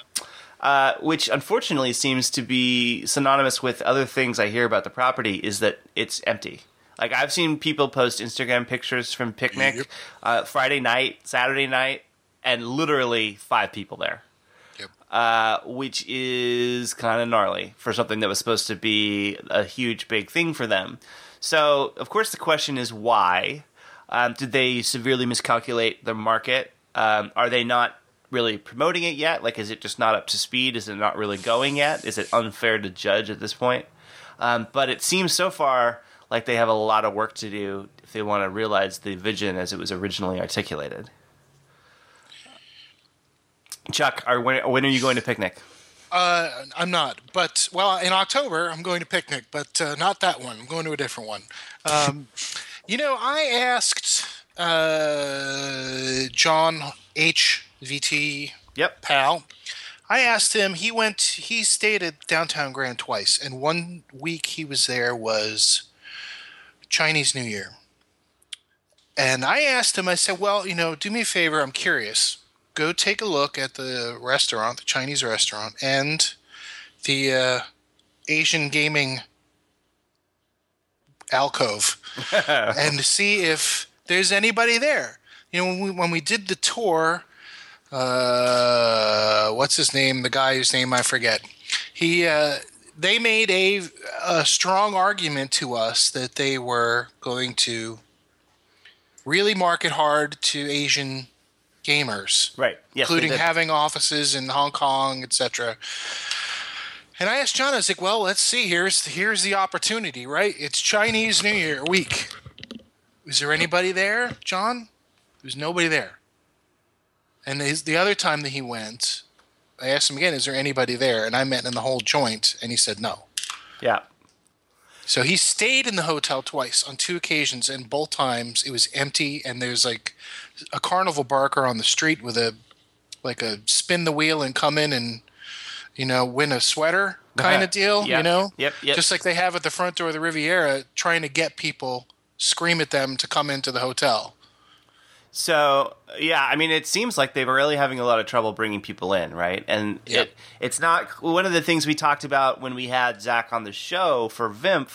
uh, which unfortunately seems to be synonymous with other things I hear about the property, is that it's empty. Like I've seen people post Instagram pictures from picnic yep. uh, Friday night, Saturday night, and literally five people there. Yep. Uh, which is kind of gnarly for something that was supposed to be a huge, big thing for them. So, of course, the question is why? Um, did they severely miscalculate the market? Um, are they not really promoting it yet? Like, is it just not up to speed? Is it not really going yet? Is it unfair to judge at this point? Um, but it seems so far like they have a lot of work to do if they want to realize the vision as it was originally articulated. Chuck, are, when, when are you going to picnic? Uh, I'm not, but well, in October I'm going to picnic, but uh, not that one. I'm going to a different one. Um, you know, I asked uh, John H VT yep. pal. I asked him. He went. He stayed at downtown Grand twice, and one week he was there was Chinese New Year. And I asked him. I said, "Well, you know, do me a favor. I'm curious. Go take a look at the restaurant, the Chinese restaurant, and the uh, Asian gaming alcove, and see if there's anybody there." You know, when we when we did the tour uh, what's his name? The guy whose name I forget. He, uh, they made a, a strong argument to us that they were going to really market hard to Asian gamers, Right. Yes, including having offices in Hong Kong, etc. And I asked John, I was like, "Well, let's see. Here's here's the opportunity, right? It's Chinese New Year week. Is there anybody there, John? There's nobody there." And his, the other time that he went, I asked him again, "Is there anybody there?" And I met in the whole joint, and he said no. Yeah. So he stayed in the hotel twice on two occasions, and both times it was empty. And there's like a carnival barker on the street with a like a spin the wheel and come in and you know win a sweater uh-huh. kind of deal. Yep. You know, Yep, yep. just like they have at the front door of the Riviera, trying to get people scream at them to come into the hotel. So yeah, I mean, it seems like they were really having a lot of trouble bringing people in, right? And Yep. it it's not one of the things we talked about when we had Zach on the show for Vimp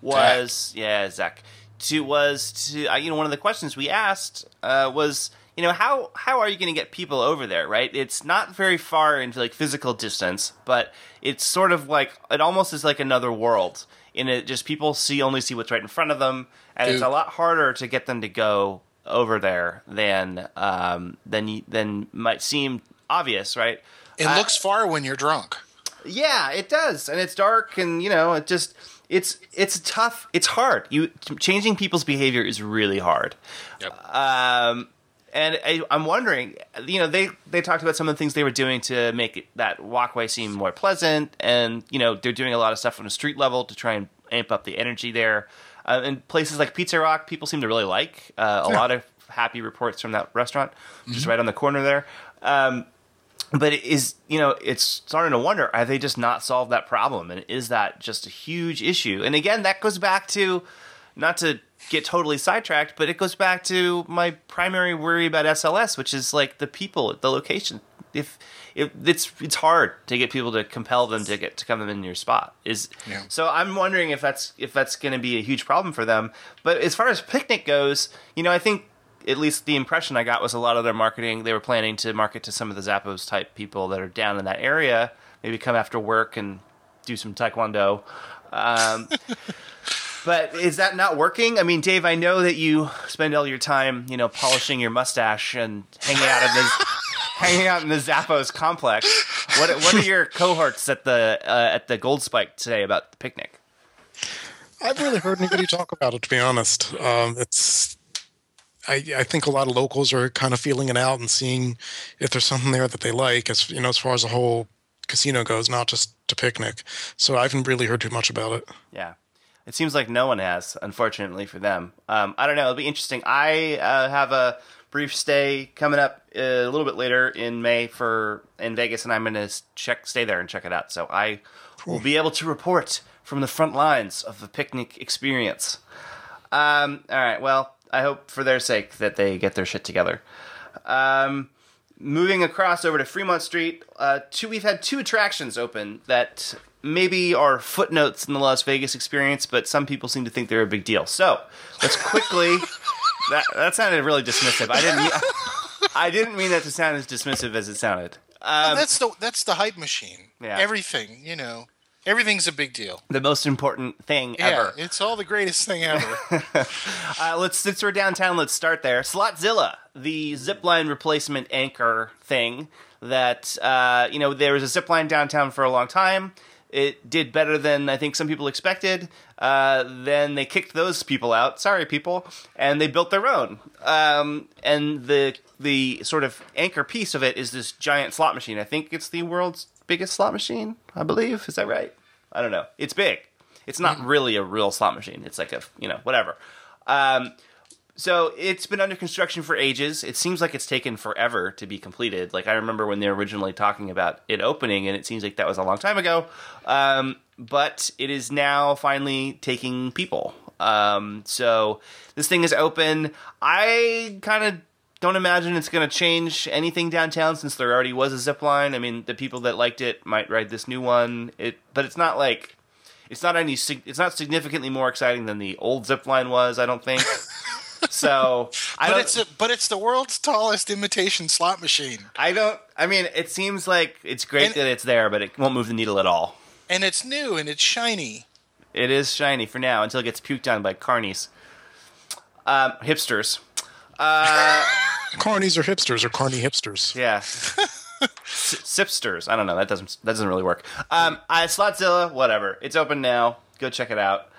was yeah Zach to was to you know one of the questions we asked uh, was you know how how are you going to get people over there right it's not very far into like physical distance but it's sort of like it almost is like another world in it just people see only see what's right in front of them and it's a lot harder to get them to go over there than um, than you- than might seem obvious, right? It Uh, looks far when you're drunk. yeah, it does, and it's dark, and you know, it just it's it's tough. It's hard. You changing people's behavior is really hard. Yep. Um, and I, I'm wondering, you know, they they talked about some of the things they were doing to make it, that walkway seem more pleasant, and you know, they're doing a lot of stuff on a street level to try and amp up the energy there. Uh, and places like Pizza Rock, people seem to really like. Uh, a lot of happy reports from that restaurant, just right on the corner there. Um, but it is you know it's starting to wonder are they just not solved that problem and is that just a huge issue and again that goes back to not to get totally sidetracked but it goes back to my primary worry about sls which is like the people at the location if if it's it's hard to get people to compel them to get to come in your spot is Yeah. so i'm wondering if that's if that's going to be a huge problem for them but as far as picnic goes you know i think at least the impression I got was a lot of their marketing. They were planning to market to some of the Zappos type people that are down in that area. Maybe come after work and do some taekwondo. Um, but is that not working? I mean, Dave, I know that you spend all your time, you know, polishing your mustache and hanging out in the hanging out in the Zappos complex. What what are your cohorts at the uh, at the Gold Spike today about the picnic? I've really heard anybody talk about it. To be honest, um, it's. I, I think a lot of locals are kind of feeling it out and seeing if there's something there that they like, as you know, as far as the whole casino goes, not just to picnic. So I haven't really heard too much about it. Yeah. It seems like no one has, unfortunately for them. Um, I don't know. It'll be interesting. I uh, have a brief stay coming up uh, a little bit later in May for in Vegas, and I'm going to check stay there and check it out. So I will be able to report from the front lines of the picnic experience. Um, all right. Well, I hope for their sake that they get their shit together. Um, moving across over to Fremont Street, uh, two, we've had two attractions open that maybe are footnotes in the Las Vegas experience, but some people seem to think they're a big deal. So let's quickly. that that sounded really dismissive. I didn't. mean- I didn't mean that to sound as dismissive as it sounded. Um, that's the that's the hype machine. Yeah. Everything, you know, everything's a big deal. the most important thing Yeah, ever. it's all the greatest thing ever. Uh, let's since we're downtown, let's start there. Slotzilla, the zipline replacement anchor thing that uh, you know there was a zipline downtown for a long time. It did better than I think some people expected. Uh, then they kicked those people out. Sorry, people, and they built their own. Um, and the the sort of anchor piece of it is this giant slot machine. I think it's the world's biggest slot machine. I believe is that right? I don't know. It's big. It's not really a real slot machine. It's like a you know whatever. Um, so it's been under construction for ages. It seems like it's taken forever to be completed. Like I remember when they were originally talking about it opening, and it seems like that was a long time ago. Um, but it is now finally taking people. Um, so this thing is open. I kind of don't imagine it's going to change anything downtown since there already was a zip line. I mean, the people that liked it might ride this new one. It, but it's not like it's not any. It's not significantly more exciting than the old zip line was. I don't think. so, I But don't. it's a, but it's the world's tallest imitation slot machine, I don't. I mean, it seems like it's great And- that it's there, but it won't move the needle at all. and it's new and it's shiny. It is shiny for now until it gets puked on by carnies, um, hipsters. Carnies or hipsters or carny hipsters. Yeah. Sipsters. I don't know. That doesn't that doesn't really work. Um, I, Slotzilla, whatever. It's open now. Go check it out.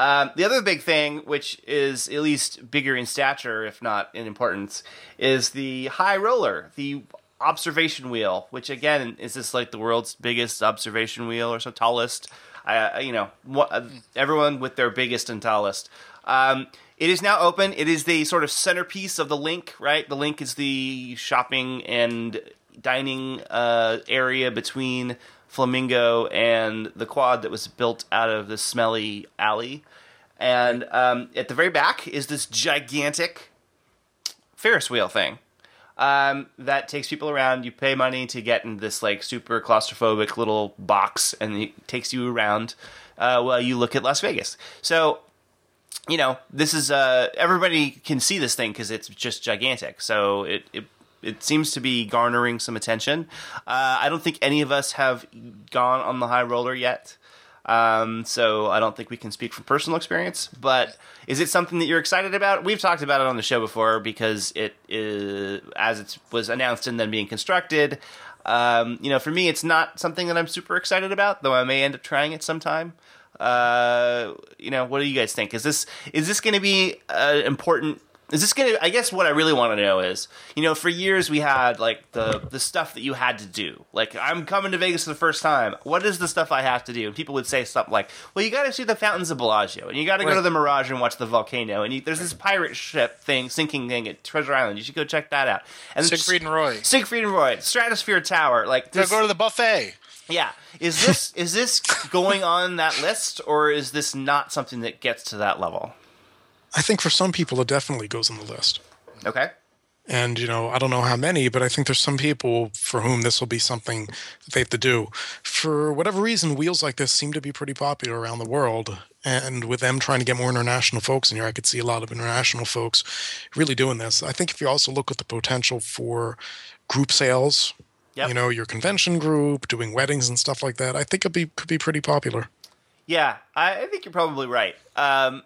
Um, the other big thing, which is at least bigger in stature, if not in importance, is the high roller, the observation wheel. Which again is this like the world's biggest observation wheel or so tallest. Uh, you know, everyone with their biggest and tallest. Um, it is now open. It is the sort of centerpiece of the LINQ, right? The LINQ is the shopping and dining uh, area between Flamingo and the quad that was built out of the smelly alley. And um, at the very back is this gigantic Ferris wheel thing um, that takes people around. You pay money to get in this like super claustrophobic little box, and it takes you around uh, while you look at Las Vegas. So you know, this is uh, everybody can see this thing because it's just gigantic. So it, it it seems to be garnering some attention. Uh, I don't think any of us have gone on the high roller yet. Um, so I don't think we can speak from personal experience. But is it something that you're excited about? We've talked about it on the show before because it is as it was announced and then being constructed. Um, you know, for me, it's not something that I'm super excited about, though I may end up trying it sometime. Uh, you know, what do you guys think? Is this is this going to be an important? Is this going to? I guess what I really want to know is, you know, for years we had like the the stuff that you had to do. Like, I'm coming to Vegas for the first time. What is the stuff I have to do? And people would say something like, "Well, you got to see the fountains of Bellagio, and you got to go to the Mirage and watch the volcano, and you, there's this pirate ship thing, sinking thing at Treasure Island. You should go check that out." And Siegfried and Roy. Siegfried and Roy, Stratosphere Tower, like this, go to the buffet. yeah. Is this is this going on that list or is this not something that gets to that level? I think for some people it definitely goes on the list. Okay. And you know, I don't know how many, but I think there's some people for whom this will be something that they have to do. For whatever reason, wheels like this seem to be pretty popular around the world. And with them trying to get more international folks in here, I could see a lot of international folks really doing this. I think if you also look at the potential for group sales, Yep. you know, your convention group doing weddings and stuff like that, I think it be could be pretty popular. Yeah, I, I think you're probably right. Um,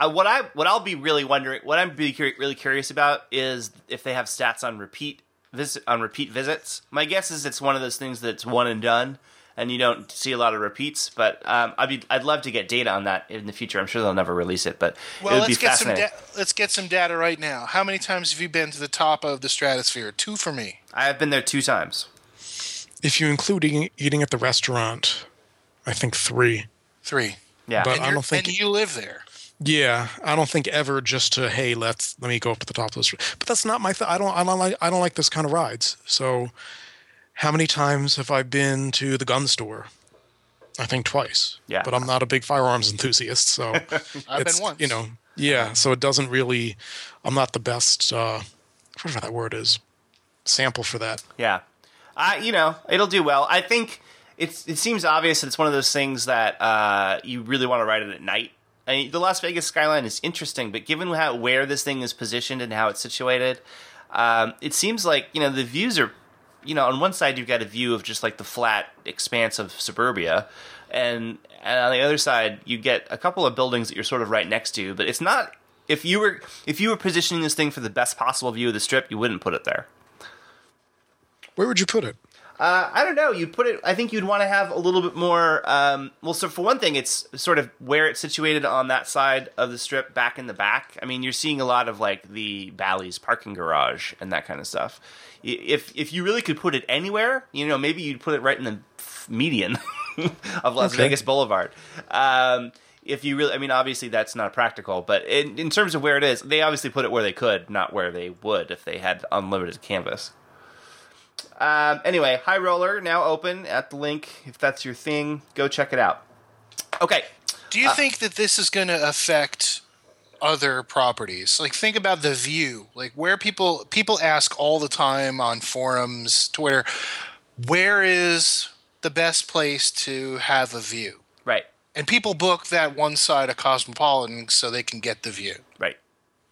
uh, what I what I'll be really wondering, what I'm really, curi- really curious about is if they have stats on repeat visit on repeat visits. My guess is it's one of those things that's one and done, and you don't see a lot of repeats. But um, I'd be I'd love to get data on that in the future. I'm sure they'll never release it, but Well, it would be let's get some fascinating. da- let's get some data right now. How many times have you been to the top of the stratosphere? Two for me. I have been there two times. If you include eating, eating at the restaurant, I think three. Three. Yeah, But- And, I you're- don't think- and you live there. Yeah, I don't think ever just to hey, let's let me go up to the top of this. But that's not my. Th- I don't. I don't like. I don't like this kind of rides. So, how many times have I been to the gun store? I think twice. Yeah. But I'm not a big firearms enthusiast, so I've been once. You know. Yeah. So it doesn't really. I'm not the best. uh Whatever that word is. Sample for that. Yeah, I you know it'll do well. I think it's it seems obvious that it's one of those things that uh, you really want to ride it at night. I mean, the Las Vegas skyline is interesting, but given how where this thing is positioned and how it's situated, um, it seems like you know the views are. You know, on one side you've got a view of just like the flat expanse of suburbia, and, and on the other side you get a couple of buildings that you're sort of right next to. But it's not if you were if you were positioning this thing for the best possible view of the strip, you wouldn't put it there. Where would you put it? Uh, I don't know. You'd put it. I think you'd want to have a little bit more. Um, well, so for one thing, it's sort of where it's situated on that side of the strip, back in the back. I mean, you're seeing a lot of like the Bally's parking garage and that kind of stuff. If if you really could put it anywhere, you know, maybe you'd put it right in the median of Las Okay. Vegas Boulevard. Um, if you really, I mean, obviously that's not practical, but in, in terms of where it is, they obviously put it where they could, not where they would if they had unlimited canvas. Um, anyway, High Roller now open at the LINQ. If that's your thing, go check it out. Okay. Do you think that this is going to affect other properties? Like think about the view. Like where people people ask all the time on forums, Twitter, where is the best place to have a view? Right. And people book that one side of Cosmopolitan so they can get the view, Right.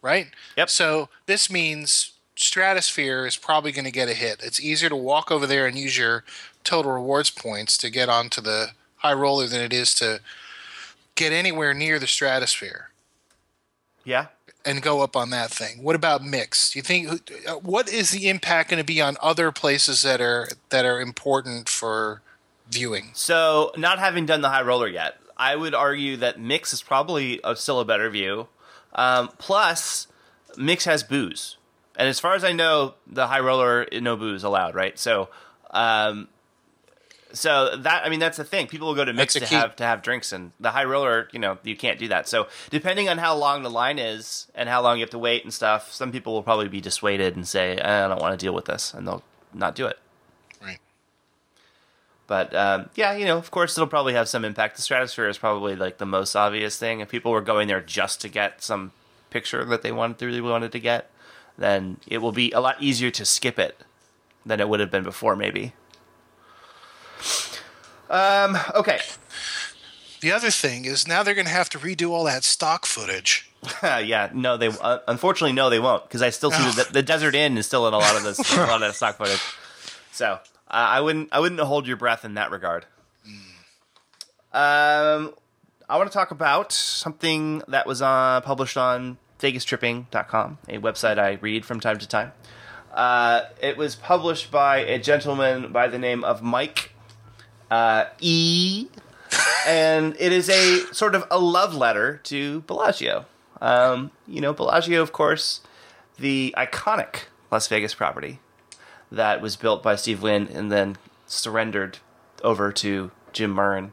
right? Yep. So this means Stratosphere is probably going to get a hit. It's easier to walk over there and use your total rewards points to get onto the high roller than it is to get anywhere near the Stratosphere Yeah. and go up on that thing. What about mix? Do you think what is the impact going to be on other places that are that are important for viewing? So, not having done the high roller yet, I would argue that Mix is probably a, still a better view. Um, plus, Mix has booze, and as far as I know, the high roller no booze allowed, right? So, um, so that I mean that's the thing. People will go to Mix to key. have to have drinks, and the high roller, you know, you can't do that. So, depending on how long the line is and how long you have to wait and stuff, some people will probably be dissuaded and say, "I don't want to deal with this," and they'll not do it. Right. But um, yeah, you know, of course, it'll probably have some impact. The stratosphere is probably like the most obvious thing. If people were going there just to get some picture that they wanted to really wanted to get, then it will be a lot easier to skip it than it would have been before, maybe. Um. Okay. The other thing is now they're going to have to redo all that stock footage. yeah. No, they uh, unfortunately no, they won't because I still see the, the Desert Inn is still in a lot of this a lot of that stock footage. So uh, I wouldn't I wouldn't hold your breath in that regard. Um, I want to talk about something that was uh, published on VegasTripping.com, a website I read from time to time. Uh, it was published by a gentleman by the name of Mike uh, E. and it is a sort of a love letter to Bellagio. Um, you know, Bellagio, of course, the iconic Las Vegas property that was built by Steve Wynn and then surrendered over to Jim Murren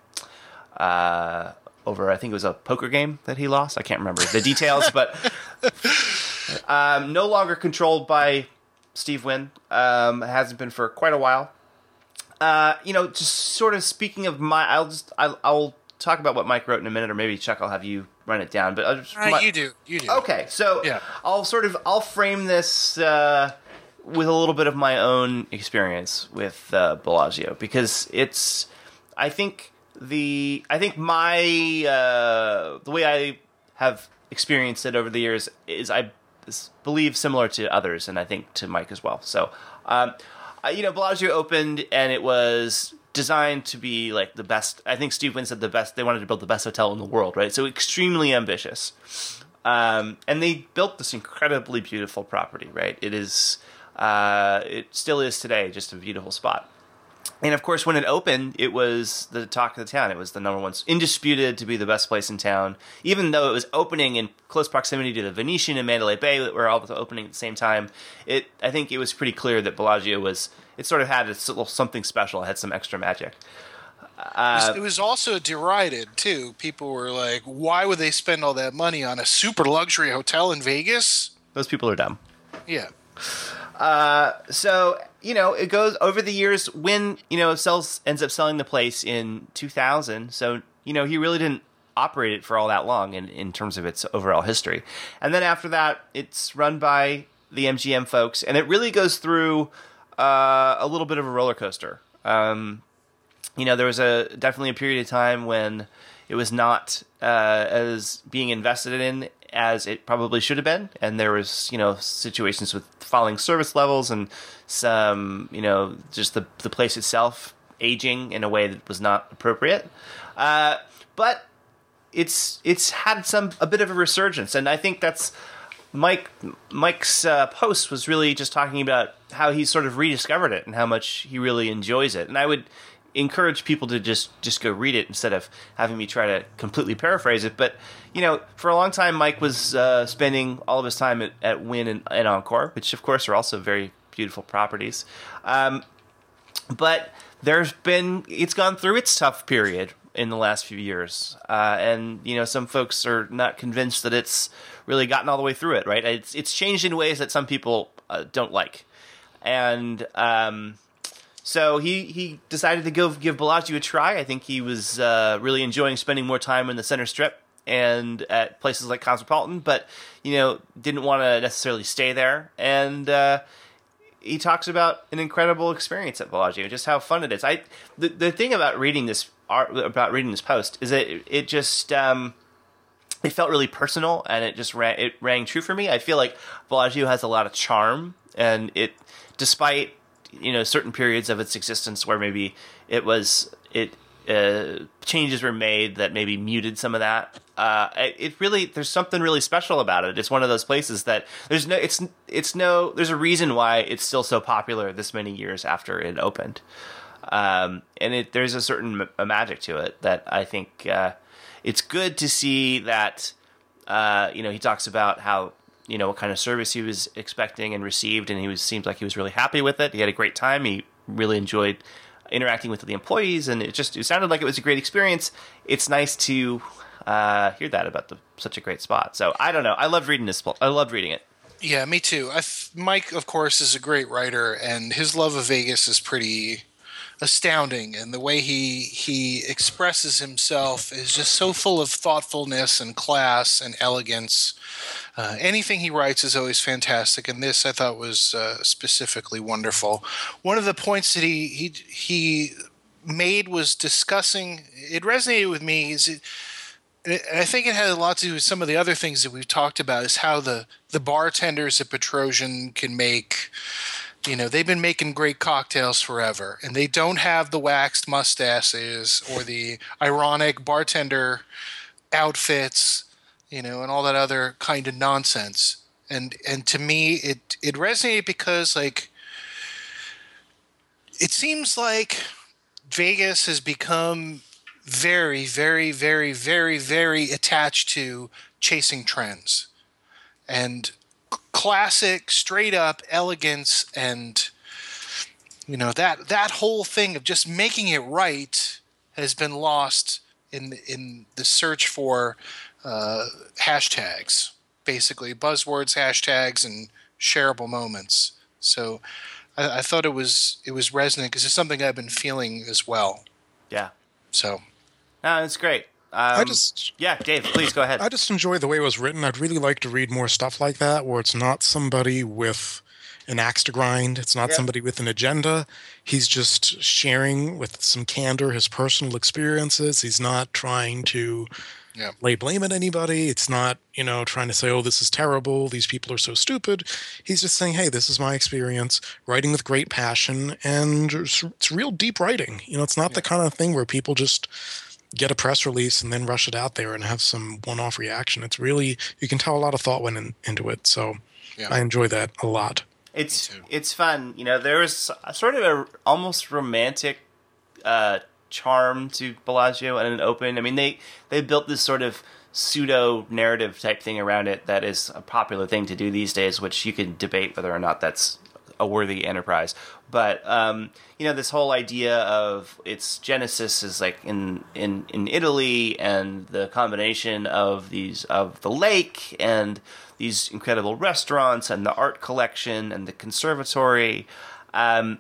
uh, over, I think it was a poker game that he lost. I can't remember the details, but um, no longer controlled by Steve Wynn. Um, hasn't been for quite a while. Uh, you know, just sort of speaking of my, I'll just, I'll, I'll talk about what Mike wrote in a minute, or maybe Chuck, I'll have you run it down. But I'll just, All right, my- you do. You do. Okay, so Yeah. I'll sort of I'll frame this uh, with a little bit of my own experience with uh, Bellagio because it's I think the I think my uh, the way I have experienced it over the years is I believe similar to others and I think to Mike as well. So um, I- you know Bellagio opened and it was designed to be like the best. I think Steve Wynn said the best. They wanted to build the best hotel in the world, right? So extremely ambitious. Um, and they built this incredibly beautiful property, right? It is, uh, it still is today, just a beautiful spot. And of course, when it opened, it was the talk of the town. It was the number one, indisputed to be the best place in town. Even though it was opening in close proximity to the Venetian and Mandalay Bay, that were all opening at the same time, it I think it was pretty clear that Bellagio was. It sort of had a little something special. It had some extra magic. Uh, it was also derided too. People were like, "Why would they spend all that money on a super luxury hotel in Vegas?" Those people are dumb. Yeah, so you know it goes over the years when you know sells ends up selling the place in 2000 so you know he really didn't operate it for all that long in, in terms of its overall history. And then after that it's run by the mgm folks and it really goes through uh, a little bit of a roller coaster. Um, you know there was a definitely a period of time when it was not uh, as being invested in as it probably should have been. And there was you know situations with falling service levels and some you know just the the place itself aging in a way that was not appropriate. Uh, but it's it's had some a bit of a resurgence. And i think that's Mike Mike's uh, post was really just talking about how he sort of rediscovered it and how much he really enjoys it. And I would encourage people to just just go read it instead of having me try to completely paraphrase it. But you know, for a long time, Mike was uh, spending all of his time at, at Wynn and, and Encore, which of course are also very beautiful properties. Um, but there's been it's gone through its tough period in the last few years, uh, and you know some folks are not convinced that it's really gotten all the way through it. Right? It's it's changed in ways that some people uh, don't like, and um, so he he decided to go give Bellagio a try. I think he was uh, really enjoying spending more time in the center strip and at places like Cosmopolitan, but you know didn't want to necessarily stay there and. Uh, he talks about an incredible experience at Bellagio, just how fun it is. I the, the thing about reading this art about reading this post is that it, it just um, it felt really personal and it just rang, it rang true for me. I feel like Bellagio has a lot of charm and it despite you know certain periods of its existence where maybe it was it uh, changes were made that maybe muted some of that. Uh, it really there's something really special about it. It's one of those places that there's no it's it's no there's a reason why it's still so popular this many years after it opened, um, and it there's a certain a magic to it that I think uh, it's good to see that uh, you know he talks about how you know what kind of service he was expecting and received, and he was seems like he was really happy with it. He had a great time. He really enjoyed interacting with the employees, and it just it sounded like it was a great experience. It's nice to uh, hear that about the, such a great spot. So I don't know. I loved reading this. I loved reading it. Yeah, me too. Th- Mike, of course, is a great writer, and his love of Vegas is pretty astounding. And the way he he expresses himself is just so full of thoughtfulness and class and elegance. Uh, anything he writes is always fantastic, and this I thought was uh, specifically wonderful. One of the points that he he he made was discussing. It resonated with me. Is it, I think it had a lot to do with some of the other things that we've talked about. Is how the the bartenders at Petrossian can make. You know, they've been making great cocktails forever, and they don't have the waxed mustaches or the ironic bartender outfits, you know, and all that other kind of nonsense. And and to me, it it resonated because like it seems like Vegas has become very, very, very, very, very attached to chasing trends and classic, straight up elegance and you know that that whole thing of just making it right has been lost in in the search for uh, hashtags, basically buzzwords, hashtags, and shareable moments. So I, I thought it was it was resonant because it's something I've been feeling as well. Yeah. So no, it's great. Um, I just yeah, Dave, please go ahead. I just enjoy the way it was written. I'd really like to read more stuff like that, where it's not somebody with an axe to grind. It's not somebody with an agenda. He's just sharing with some candor his personal experiences. He's not trying to Yeah. lay blame at anybody. It's not, you know, trying to say, oh, this is terrible. These people are so stupid. He's just saying, hey, this is my experience, writing with great passion. And it's, it's real deep writing. You know, it's not the kind of thing where people just get a press release and then rush it out there and have some one-off reaction. It's really you can tell a lot of thought went in, into it. So Yeah. I enjoy that a lot. It's it's fun. You know, there's a sort of a almost romantic uh, charm to Bellagio and an open. I mean, they they built this sort of pseudo narrative type thing around it that is a popular thing to do these days, which you can debate whether or not that's a worthy enterprise. But um, you know, this whole idea of its genesis is like in in in Italy, and the combination of these of the lake and these incredible restaurants and the art collection and the conservatory. Um,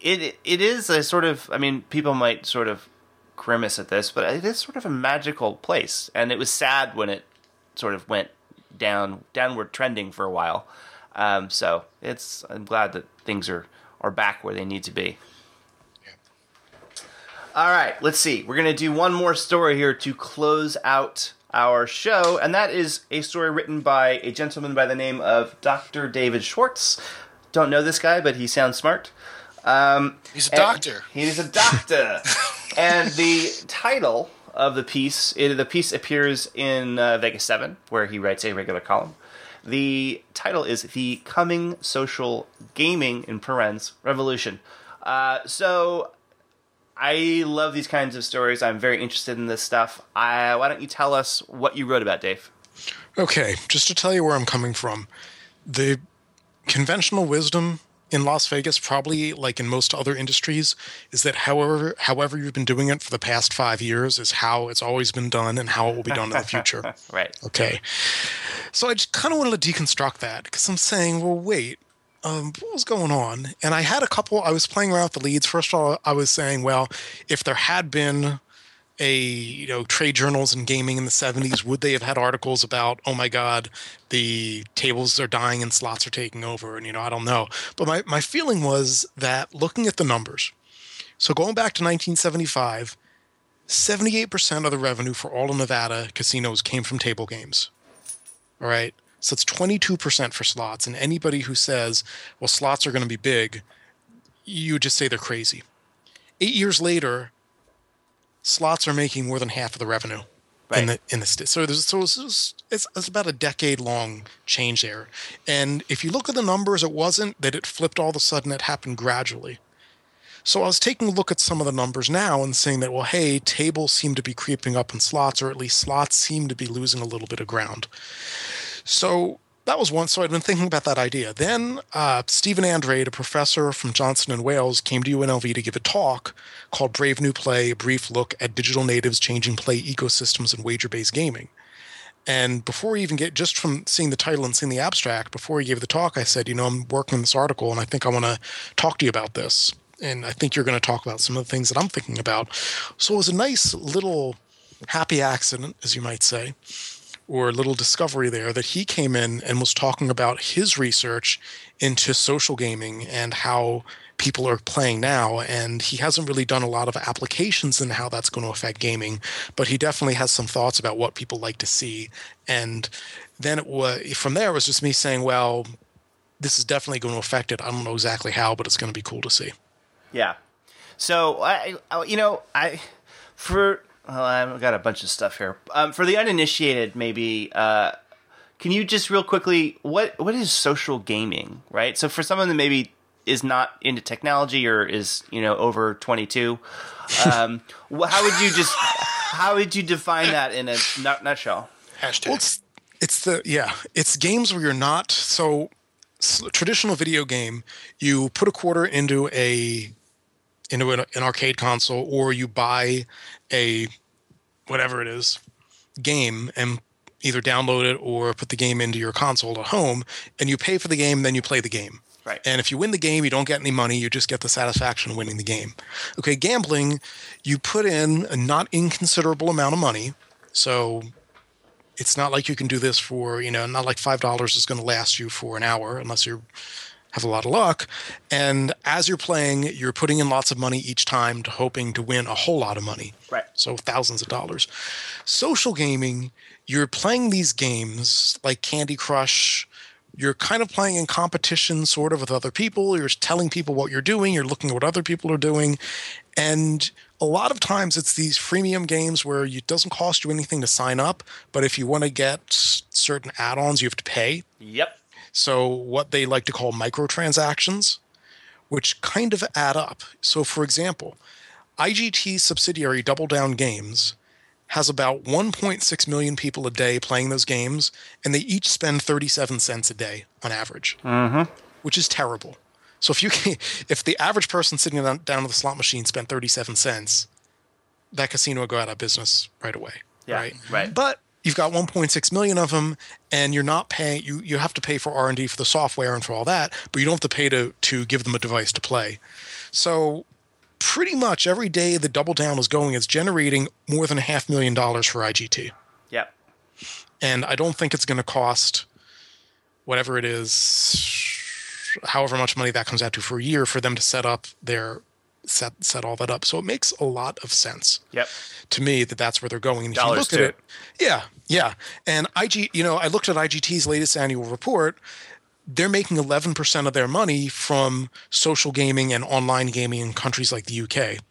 it it is a sort of I mean people might sort of grimace at this, but it is sort of a magical place, and it was sad when it sort of went down downward trending for a while. Um, so it's I'm glad that things are are back where they need to be. All right, let's see. We're going to do one more story here to close out our show, and that is a story written by a gentleman by the name of Dr. David Schwartz. Don't know this guy, but he sounds smart. Um, He's a doctor. He's a doctor. and the title of the piece, it, the piece appears in uh, Vegas 7, where he writes a regular column. The title is The Coming Social Gaming in Parens Revolution. Uh, so I love these kinds of stories. I'm very interested in this stuff. I, why don't you tell us what you wrote about, Dave? Okay, just to tell you where I'm coming from, the conventional wisdom in Las Vegas, probably like in most other industries, is that however however you've been doing it for the past five years is how it's always been done and how it will be done in the future. Right. Okay. So I just kind of wanted to deconstruct that because I'm saying, well, wait, um, what was going on? And I had a couple. I was playing around with the leads. First of all, I was saying, well, if there had been a you know trade journals and gaming in the 70s would they have had articles about oh my god the tables are dying and slots are taking over and you know i don't know. But my, my feeling was that looking at the numbers so going back to 1975 78% of the revenue for all of nevada casinos came from table games. All right? So it's 22% for slots and anybody who says well slots are going to be big you just say they're crazy. Eight years later slots are making more than half of the revenue Right. in the in the so there's so it's, it's, it's about a decade long change there. And if you look at the numbers it wasn't that it flipped all of a sudden it happened gradually. So I was taking a look at some of the numbers now and saying that well hey tables seem to be creeping up in slots or at least slots seem to be losing a little bit of ground. So that was one. So I'd been thinking about that idea. Then uh, Stephen Andrade, a professor from Johnson and Wales, came to UNLV to give a talk called "Brave New Play: A Brief Look at Digital Natives Changing Play Ecosystems and Wager-Based Gaming." And before we even get just from seeing the title and seeing the abstract, before he gave the talk, I said, "You know, I'm working on this article, and I think I want to talk to you about this." And I think you're going to talk about some of the things that I'm thinking about. So it was a nice little happy accident, as you might say or a little discovery there that he came in and was talking about his research into social gaming and how people are playing now. And he hasn't really done a lot of applications in how that's going to affect gaming but he definitely has some thoughts about what people like to see. And then it was from there it was just me saying well this is definitely going to affect it. I don't know exactly how but it's going to be cool to see. Yeah. So I- you know, I for well, I've got a bunch of stuff here. Um, for the uninitiated, maybe uh, can you just real quickly what what is social gaming, right? So for someone that maybe is not into technology or is you know over twenty two, um, how would you just how would you define that in a nut- nutshell? Hashtag. Well, it's it's the yeah, it's games where you're not so traditional video game. You put a quarter into a into an, an arcade console, or you buy a whatever it is game and either download it or put the game into your console at home, and you pay for the game, then you play the game. Right. And if you win the game, you don't get any money. You just get the satisfaction of winning the game. Okay, gambling, you put in a not inconsiderable amount of money. So it's not like you can do this for, you know, not like $5 is going to last you for an hour unless you have a lot of luck. And as you're playing, you're putting in lots of money each time to hoping to win a whole lot of money. Right. So thousands of dollars. Social gaming, you're playing these games like Candy Crush. You're kind of playing in competition, sort of, with other people. You're telling people what you're doing. You're looking at what other people are doing. And a lot of times it's these freemium games where it doesn't cost you anything to sign up. But if you want to get certain add ons, you have to pay. Yep. So, what they like to call microtransactions, which kind of add up. So, for example, IGT subsidiary Double Down Games has about 1.6 million people a day playing those games, and they each spend 37 cents a day on average, mm-hmm. which is terrible. So, if you can, if the average person sitting down, down at the slot machine spent 37 cents, that casino would go out of business right away. Yeah, right. right. But you've got 1.6 million of them, and you're not paying. You you have to pay for R and D for the software and for all that, but you don't have to pay to to give them a device to play. So pretty much every day the Double Down is going is generating more than a half million dollars for IGT, Yep. and I don't think it's going to cost whatever it is, however much money that comes out to for a year for them to set up their set set all that up. So it makes a lot of sense Yep. to me that that's where they're going. And if you Dollars look at it, yeah, yeah. And IG, you know, I looked at IGT's latest annual report. They're making 11% of their money from social gaming and online gaming in countries like the UK.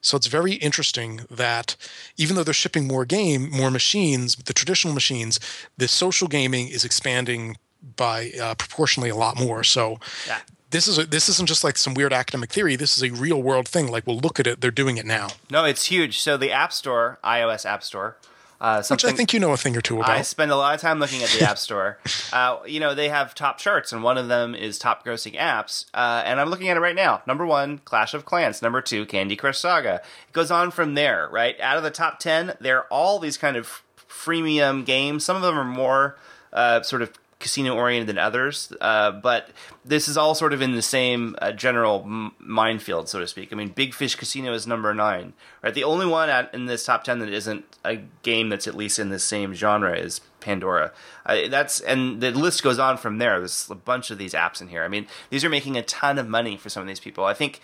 So it's very interesting that even though they're shipping more game, more machines, the traditional machines, the social gaming is expanding by uh, proportionally a lot more. So Yeah. this is a, this isn't just like some weird academic theory. This is a real world thing. Like, well, look at it; they're doing it now. No, it's huge. So the App Store, iOS App Store, Uh, Which I think you know a thing or two about. I spend a lot of time looking at the App Store. Uh, you know, they have top charts, and one of them is top grossing apps. Uh, and I'm looking at it right now. Number one, Clash of Clans. Number two, Candy Crush Saga. It goes on from there, right? Out of the top 10, there are all these kind of freemium games. Some of them are more uh, sort of casino oriented than others, uh, but this is all sort of in the same uh, general m- minefield, so to speak. I mean, Big Fish Casino is number nine, right? The only one at, in this top ten that isn't a game that's at least in the same genre is Pandora. Uh, that's and the list goes on from there. There's a bunch of these apps in here. I mean, these are making a ton of money for some of these people. I think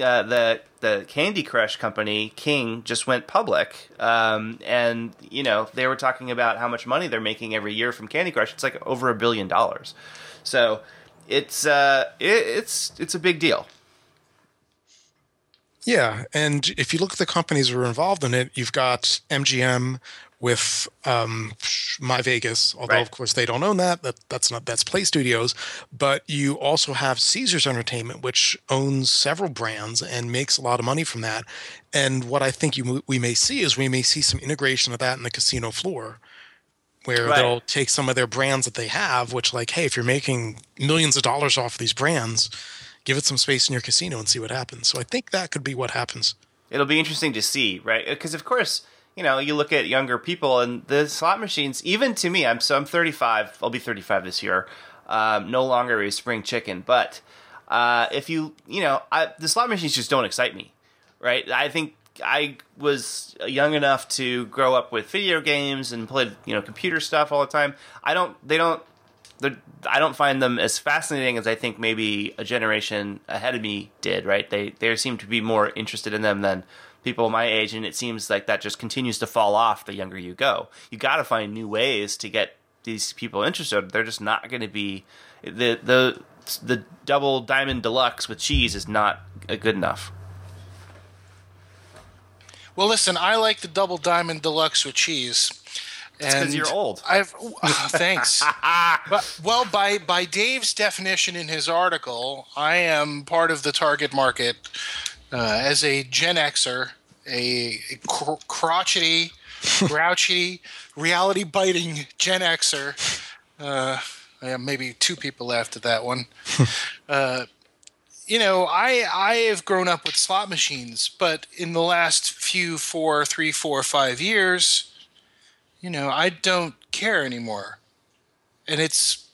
uh, the the Candy Crush company King just went public, um, and you know they were talking about how much money they're making every year from Candy Crush. It's like over a billion dollars. So it's uh, it, it's it's a big deal. Yeah, and if you look at the companies that are involved in it, you've got MGM with um, My Vegas, although Right. of course they don't own that. That that's not that's Play Studios, but you also have Caesars Entertainment, which owns several brands and makes a lot of money from that. And what I think you we may see is we may see some integration of that in the casino floor. Where Right. they'll take some of their brands that they have, which, like, hey, if you're making millions of dollars off these brands, give it some space in your casino and see what happens. So I think that could be what happens. It'll be interesting to see, right? Because of course, you know, you look at younger people and the slot machines. Even to me, I'm so I'm 35. I'll be 35 this year. Um, no longer a spring chicken, but uh, if you you know, I, the slot machines just don't excite me, right? I think I was young enough to grow up with video games and played you know computer stuff all the time. I don't. They don't. I don't find them as fascinating as I think maybe a generation ahead of me did. Right? They they seem to be more interested in them than people my age, and it seems like that just continues to fall off the younger you go. You got to find new ways to get these people interested. They're just not going to be the the the double diamond deluxe with cheese is not good enough. Well, listen, I like the double diamond deluxe with cheese. It's because you're old. I've uh, thanks. but, well, by by Dave's definition in his article, I am part of the target market uh, as a Gen Xer, a, a cr- crotchety, grouchy, reality biting Gen Xer. Uh, yeah, maybe two people laughed at that one. uh, you know, I I have grown up with slot machines, but in the last few four, three, four, five years, you know, I don't care anymore. And it's,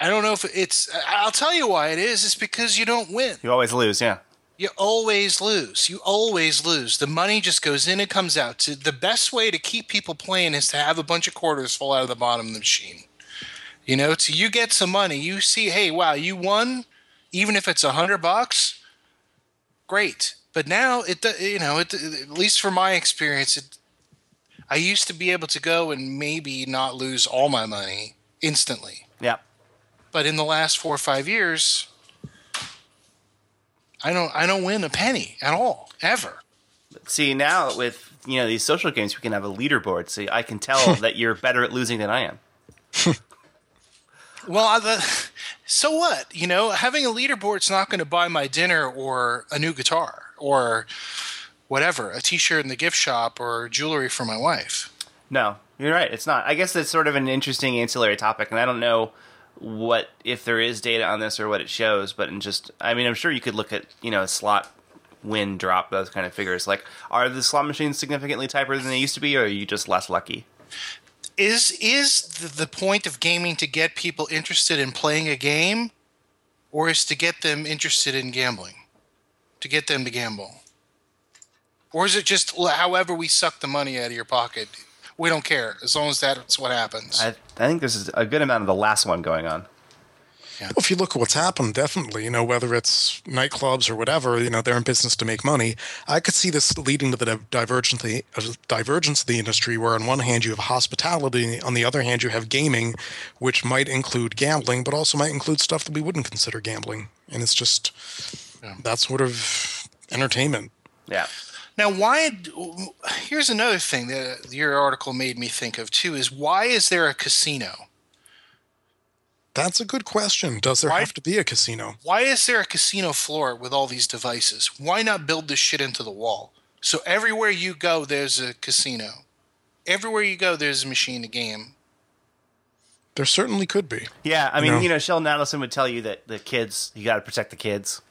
I don't know if it's, I'll tell you why it is. It's because you don't win. You always lose, yeah. You always lose. You always lose. The money just goes in and comes out. To, the best way to keep people playing is to have a bunch of quarters fall out of the bottom of the machine. You know, so you get some money. You see, hey, wow, you won, even if it's a hundred bucks. Great, but now it, you know, it, at least from my experience, it, I used to be able to go and maybe not lose all my money instantly, Yeah. but in the last four or five years, I don't, I don't win a penny at all ever. See now with you know these social games, we can have a leaderboard, so I can tell that you're better at losing than I am. Well, the, so what? You know, having a leaderboard's not going to buy my dinner or a new guitar or whatever, a T-shirt in the gift shop or jewelry for my wife. No, you're right. It's not. I guess it's sort of an interesting ancillary topic, and I don't know what if there is data on this or what it shows. But in just, I mean, I'm sure you could look at you know slot win drop those kind of figures. Like, are the slot machines significantly tighter than they used to be, or are you just less lucky? Is is the, the point of gaming to get people interested in playing a game, or is to get them interested in gambling, to get them to gamble, or is it just however we suck the money out of your pocket? We don't care as long as that's what happens. I, I think there's a good amount of the last one going on. Well, if you look at what's happened, definitely, you know, whether it's nightclubs or whatever, you know, they're in business to make money. I could see this leading to the di- divergence, the uh, divergence of the industry, where on one hand you have hospitality, on the other hand you have gaming, which might include gambling, but also might include stuff that we wouldn't consider gambling. And it's just that sort of entertainment. Yeah. Now, why? Here's another thing that your article made me think of too: is why is there a casino? That's a good question. Does there Why- have to be a casino? Why is there a casino floor with all these devices? Why not build this shit into the wall? So everywhere you go, there's a casino. everywhere you go, there's a machine to game. There certainly could be. Yeah, I mean, No. you know, Sheldon Adelson would tell you that the kids, you got to protect the kids,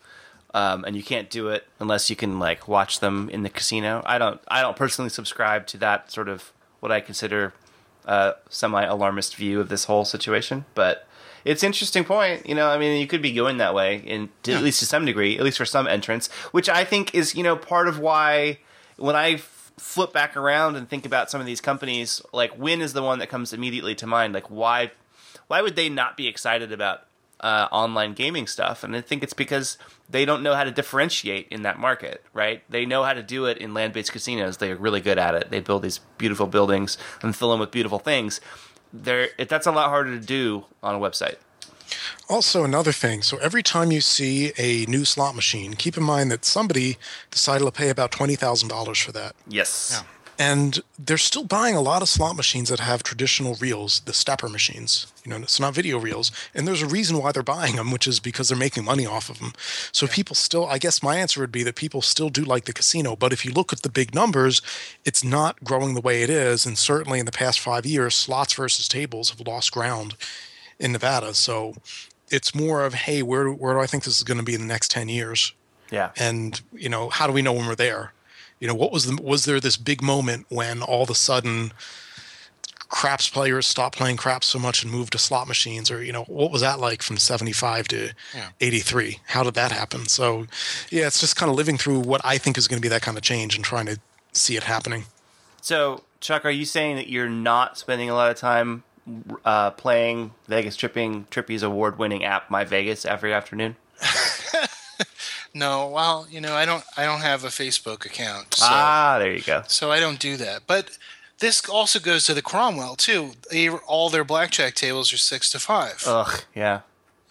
um, and you can't do it unless you can like watch them in the casino. I don't, I don't personally subscribe to that sort of what I consider uh, semi-alarmist view of this whole situation, but it's an interesting point. You know, I mean, you could be going that way, in to, at least to some degree, at least for some entrants, which I think is you know part of why when I f- flip back around and think about some of these companies, like Wynn is the one that comes immediately to mind. Like why why would they not be excited about uh, online gaming stuff? And I think it's because they don't know how to differentiate in that market, right? They know how to do it in land based casinos. They're really good at it. They build these beautiful buildings and fill them with beautiful things. They're, it, that's a lot harder to do on a website. Also, another thing. So every time you see a new slot machine, keep in mind that somebody decided to pay about twenty thousand dollars for that. Yes. And they're still buying a lot of slot machines that have traditional reels, the stepper machines. You know, it's not video reels. And there's a reason why they're buying them, which is because they're making money off of them. So people still, I guess my answer would be that people still do like the casino. But if you look at the big numbers, it's not growing the way it is. And certainly in the past five years, slots versus tables have lost ground in Nevada. So it's more of, hey, where, where do I think this is going to be in the next 10 years? Yeah. and you know how do we know when we're there you know what was the was there this big moment when all of a sudden craps players stopped playing craps so much and moved to slot machines or you know what was that like from 75 to Yeah. 83 how did that happen so yeah it's just kind of living through what i think is going to be that kind of change and trying to see it happening So, Chuck, are you saying that you're not spending a lot of time uh, playing Vegas Tripping Trippy's award-winning app, My Vegas, every afternoon? No, well, you know, I don't I don't have a Facebook account. So Ah, there you go. so I don't do that. But this also goes to the Cromwell too. They, all their blackjack tables are 6 to 5. Ugh, yeah.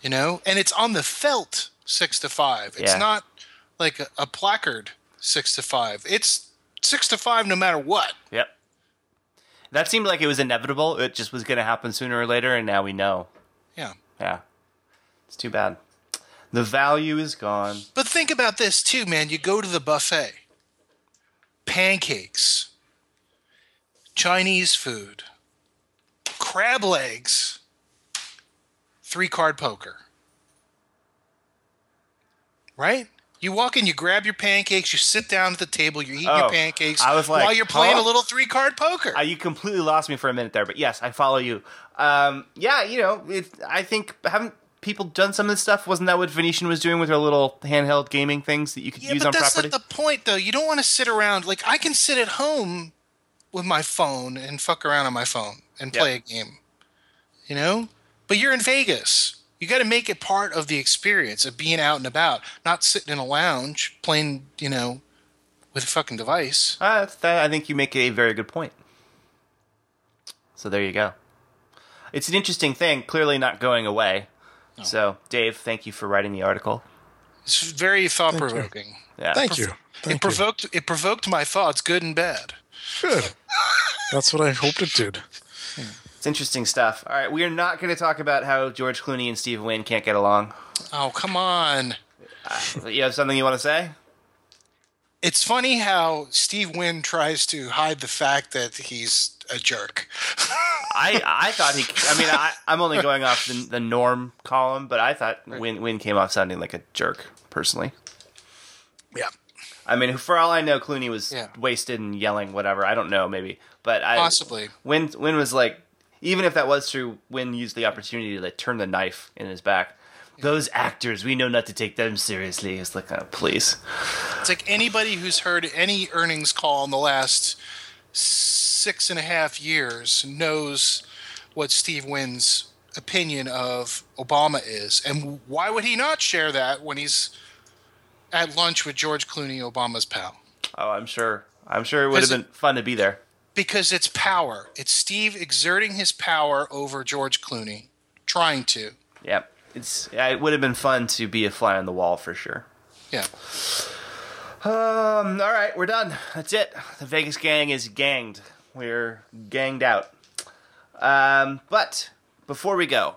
you know and it's on the felt six to five it's Yeah. not like a, a placard six to five it's six to five no matter what Yep. That seemed like it was inevitable. It just was going to happen sooner or later, and now we know. yeah Yeah. It's too bad. The value is gone. but think about this too man you go to the buffet pancakes chinese food crab legs three card poker right you walk in, you grab your pancakes, you sit down at the table, you're eating Oh, your pancakes I was like, while you're playing huh? a little three card poker. Uh, you completely lost me for a minute there, but yes, I follow you. Um, yeah, you know, it, I think haven't people done some of this stuff? Wasn't that what Venetian was doing with their little handheld gaming things that you could Yeah, use but on that's property? not the point, though. You don't want to sit around. Like I can sit at home with my phone and fuck around on my phone and Yep. play a game. You know, but you're in Vegas. You got to make it part of the experience of being out and about, not sitting in a lounge playing. You know, with a fucking device. Uh, that, I think you make a very good point. So there you go. It's an interesting thing, clearly not going away. Oh. So, Dave, thank you for writing the article. It's very thought provoking. Yeah. thank you It thank you provoked. It provoked my thoughts, good and bad. good that's what i hoped it did It's interesting stuff. All right, we are not going to talk about how George Clooney and Steve Wynn can't get along. Oh come on. Uh, you have something you want to say? It's funny how Steve Wynn tries to hide the fact that he's a jerk. I I thought he. I mean, I, I'm only going off the, the Norm column, but I thought Wynn Wynn came off sounding like a jerk personally. Yeah. I mean, for all I know, Clooney was Yeah. wasted and yelling whatever. I don't know, maybe, but I Possibly. Wynn Wynn was like, even if that was true, Wynn used the opportunity to like, turn the knife in his back. Those actors, we know not to take them seriously. It's like, oh, please. It's like anybody who's heard any earnings call in the last six and a half years knows what Steve Wynn's opinion of Obama is. And why would he not share that when he's at lunch with George Clooney, Obama's pal? Oh, I'm sure. I'm sure it would have been fun to be there. Because it's power. It's Steve exerting his power over George Clooney, trying to. Yep. It's yeah, it would have been fun to be a fly on the wall for sure. Yeah. Um. All right, we're done. That's it. The Vegas gang is ganged. We're ganged out. Um. But before we go,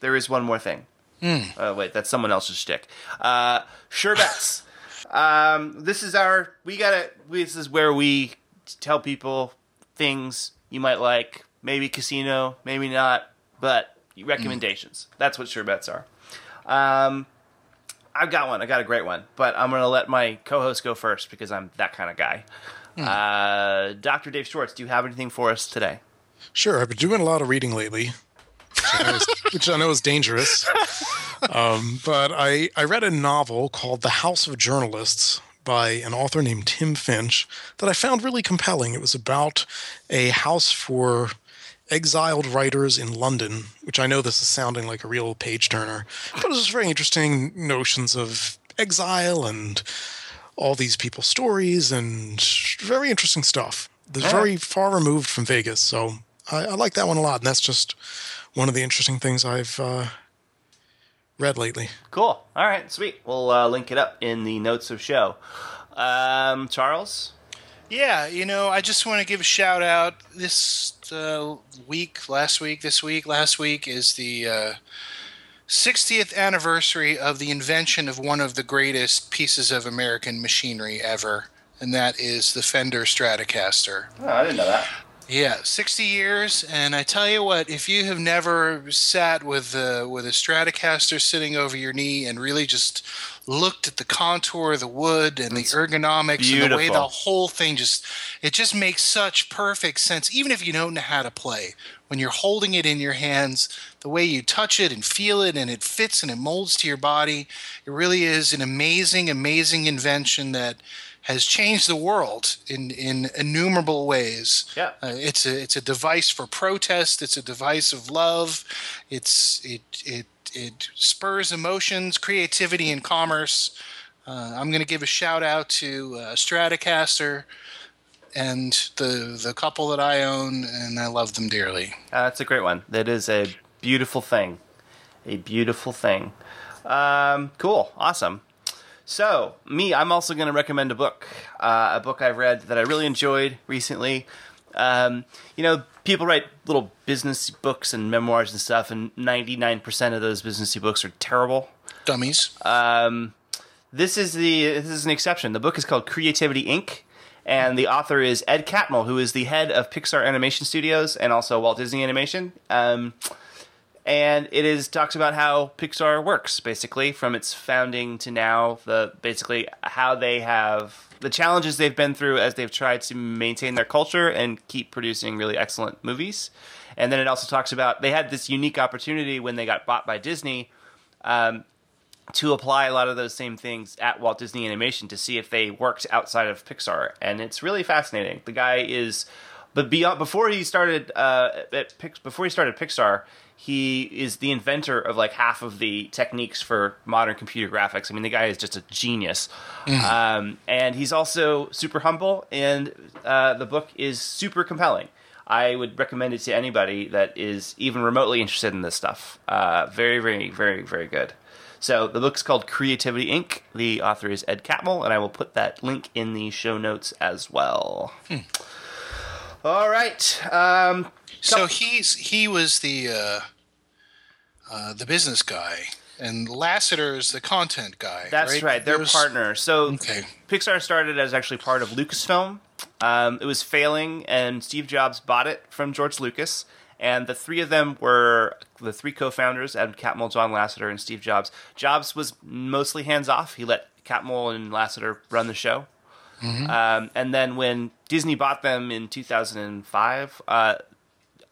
there is one more thing. Uh, wait, that's someone else's shtick. Uh, sure bets. um. This is our. We gotta. This is where we tell people things you might like. Maybe casino, maybe not, but recommendations. That's what sure bets are. Um, I've got one. I got a great one, but I'm going to let my co-host go first because I'm that kind of guy. Uh, Dr. Dave Schwartz, do you have anything for us today? Sure, I've been doing a lot of reading lately, which I know is, which I know is dangerous. Um, but I, I read a novel called The House of Journalists by an author named Tim Finch that I found really compelling. It was about a house for exiled writers in London, which I know this is sounding like a real page turner, but it was very interesting notions of exile and all these people's stories and very interesting stuff. It's very far removed from Vegas, so I, I like that one a lot, and that's just one of the interesting things I've uh, read lately. Cool. All right, sweet. We'll uh, link it up in the notes of show. Um, Charles? Yeah, you know, I just want to give a shout out. This uh, week, last week, this week, last week is the uh, 60th anniversary of the invention of one of the greatest pieces of American machinery ever, and that is the Fender Stratocaster. Oh, I didn't know that. Yeah, 60 years, and I tell you what, if you have never sat with uh, with a Stratocaster sitting over your knee and really just looked at the contour of the wood and the ergonomics and the way the whole thing just it just makes such perfect sense even if you don't know how to play. When you're holding it in your hands the way you touch it and feel it and it fits and it molds to your body it really is an amazing amazing invention that has changed the world in in innumerable ways Yeah. uh, it's a it's a device for protest. It's a device of love. It's it it it spurs emotions, creativity, and commerce. Uh, I'm going to give a shout out to uh, Stratocaster and the the couple that I own, and I love them dearly. Uh, that's a great one. That is a beautiful thing. A beautiful thing. Um, cool. Awesome. So, me, I'm also going to recommend a book. Uh, a book I've read that I really enjoyed recently. Um, you know, people write little business books and memoirs and stuff, and 99% of those businessy books are terrible. Dummies. Um, this is the this is an exception. The book is called Creativity Inc. And the author is Ed Catmull, who is the head of Pixar Animation Studios and also Walt Disney Animation. Um, and it is talks about how Pixar works, basically, from its founding to now. The basically how they have the challenges they've been through as they've tried to maintain their culture and keep producing really excellent movies. And then it also talks about they had this unique opportunity when they got bought by Disney um, to apply a lot of those same things at Walt Disney Animation to see if they worked outside of Pixar, and it's really fascinating. The guy is, but beyond before he started uh, at before he started Pixar, he is the inventor of like half of the techniques for modern computer graphics. I mean, the guy is just a genius, um, and he's also super humble. And uh, the book is super compelling. I would recommend it to anybody that is even remotely interested in this stuff. Uh, very, very, very, very good. So the book's called Creativity Inc. The author is Ed Catmull, and I will put that link in the show notes as well. All right. Um, So he's he was the uh, uh, the business guy, and Lasseter is the content guy. that's right. They're Those- partners. So Okay. Pixar started as actually part of Lucasfilm. Um, it was failing, and Steve Jobs bought it from George Lucas. And the three of them were the three co-founders: Ed Catmull, John Lasseter, and Steve Jobs. Jobs was mostly hands off. He let Catmull and Lasseter run the show. Um, and then when Disney bought them in 2005, uh,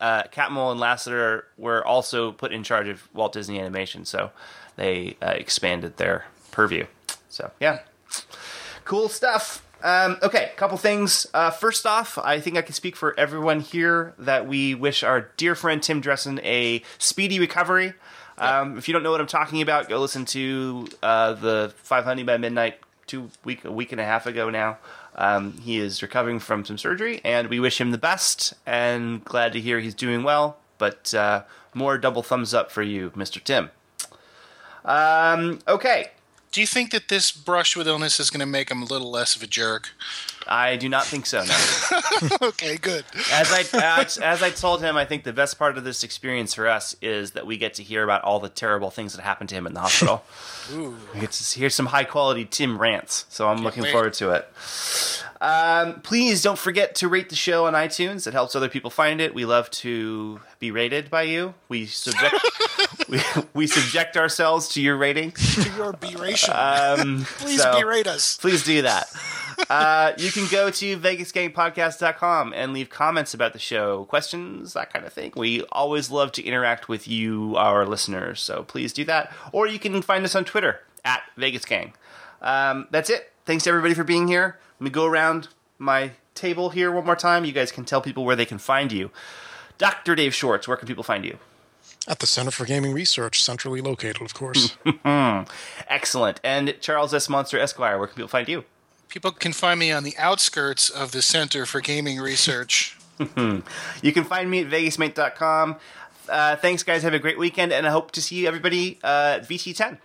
uh, Catmull and Lasseter were also put in charge of Walt Disney Animation, so they uh, expanded their purview. So yeah, cool stuff. Um, okay, couple things. Uh, first off, I think I can speak for everyone here that we wish our dear friend Tim Dressen a speedy recovery. Um, if you don't know what I'm talking about, go listen to uh, the 500 by Midnight two week a week and a half ago now. Um, he is recovering from some surgery, and we wish him the best. And glad to hear he's doing well. But uh, more double thumbs up for you, Mr. Tim. Um, okay, Do you think that this brush with illness is going to make him a little less of a jerk? I do not think so. No. okay, good. as I as, as I told him, I think the best part of this experience for us is that we get to hear about all the terrible things that happened to him in the hospital. Ooh. we get to hear some high quality Tim rants, so I'm looking wait. forward to it. Um, please don't forget to rate the show on iTunes. It helps other people find it. We love to be rated by you. We subject we, we subject ourselves to your rating. To your beration. Um, Please so berate us. please do that. Uh, you can go to vegasgangpodcast.com and leave comments about the show, questions, that kind of thing. We always love to interact with you, our listeners, so please do that. Or you can find us on Twitter at Vegas Gang. Um, that's it. Thanks to everybody for being here. Let me go around my table here one more time. You guys can tell people where they can find you. Dr. Dave Schwartz, where can people find you? At the Center for Gaming Research, centrally located, of course. Excellent. And Charles S. Monster Esquire, where can people find you? People can find me on the outskirts of the Center for Gaming Research. You can find me at vegasmate.com. Uh, thanks, guys. Have a great weekend, and I hope to see everybody uh, at VT10.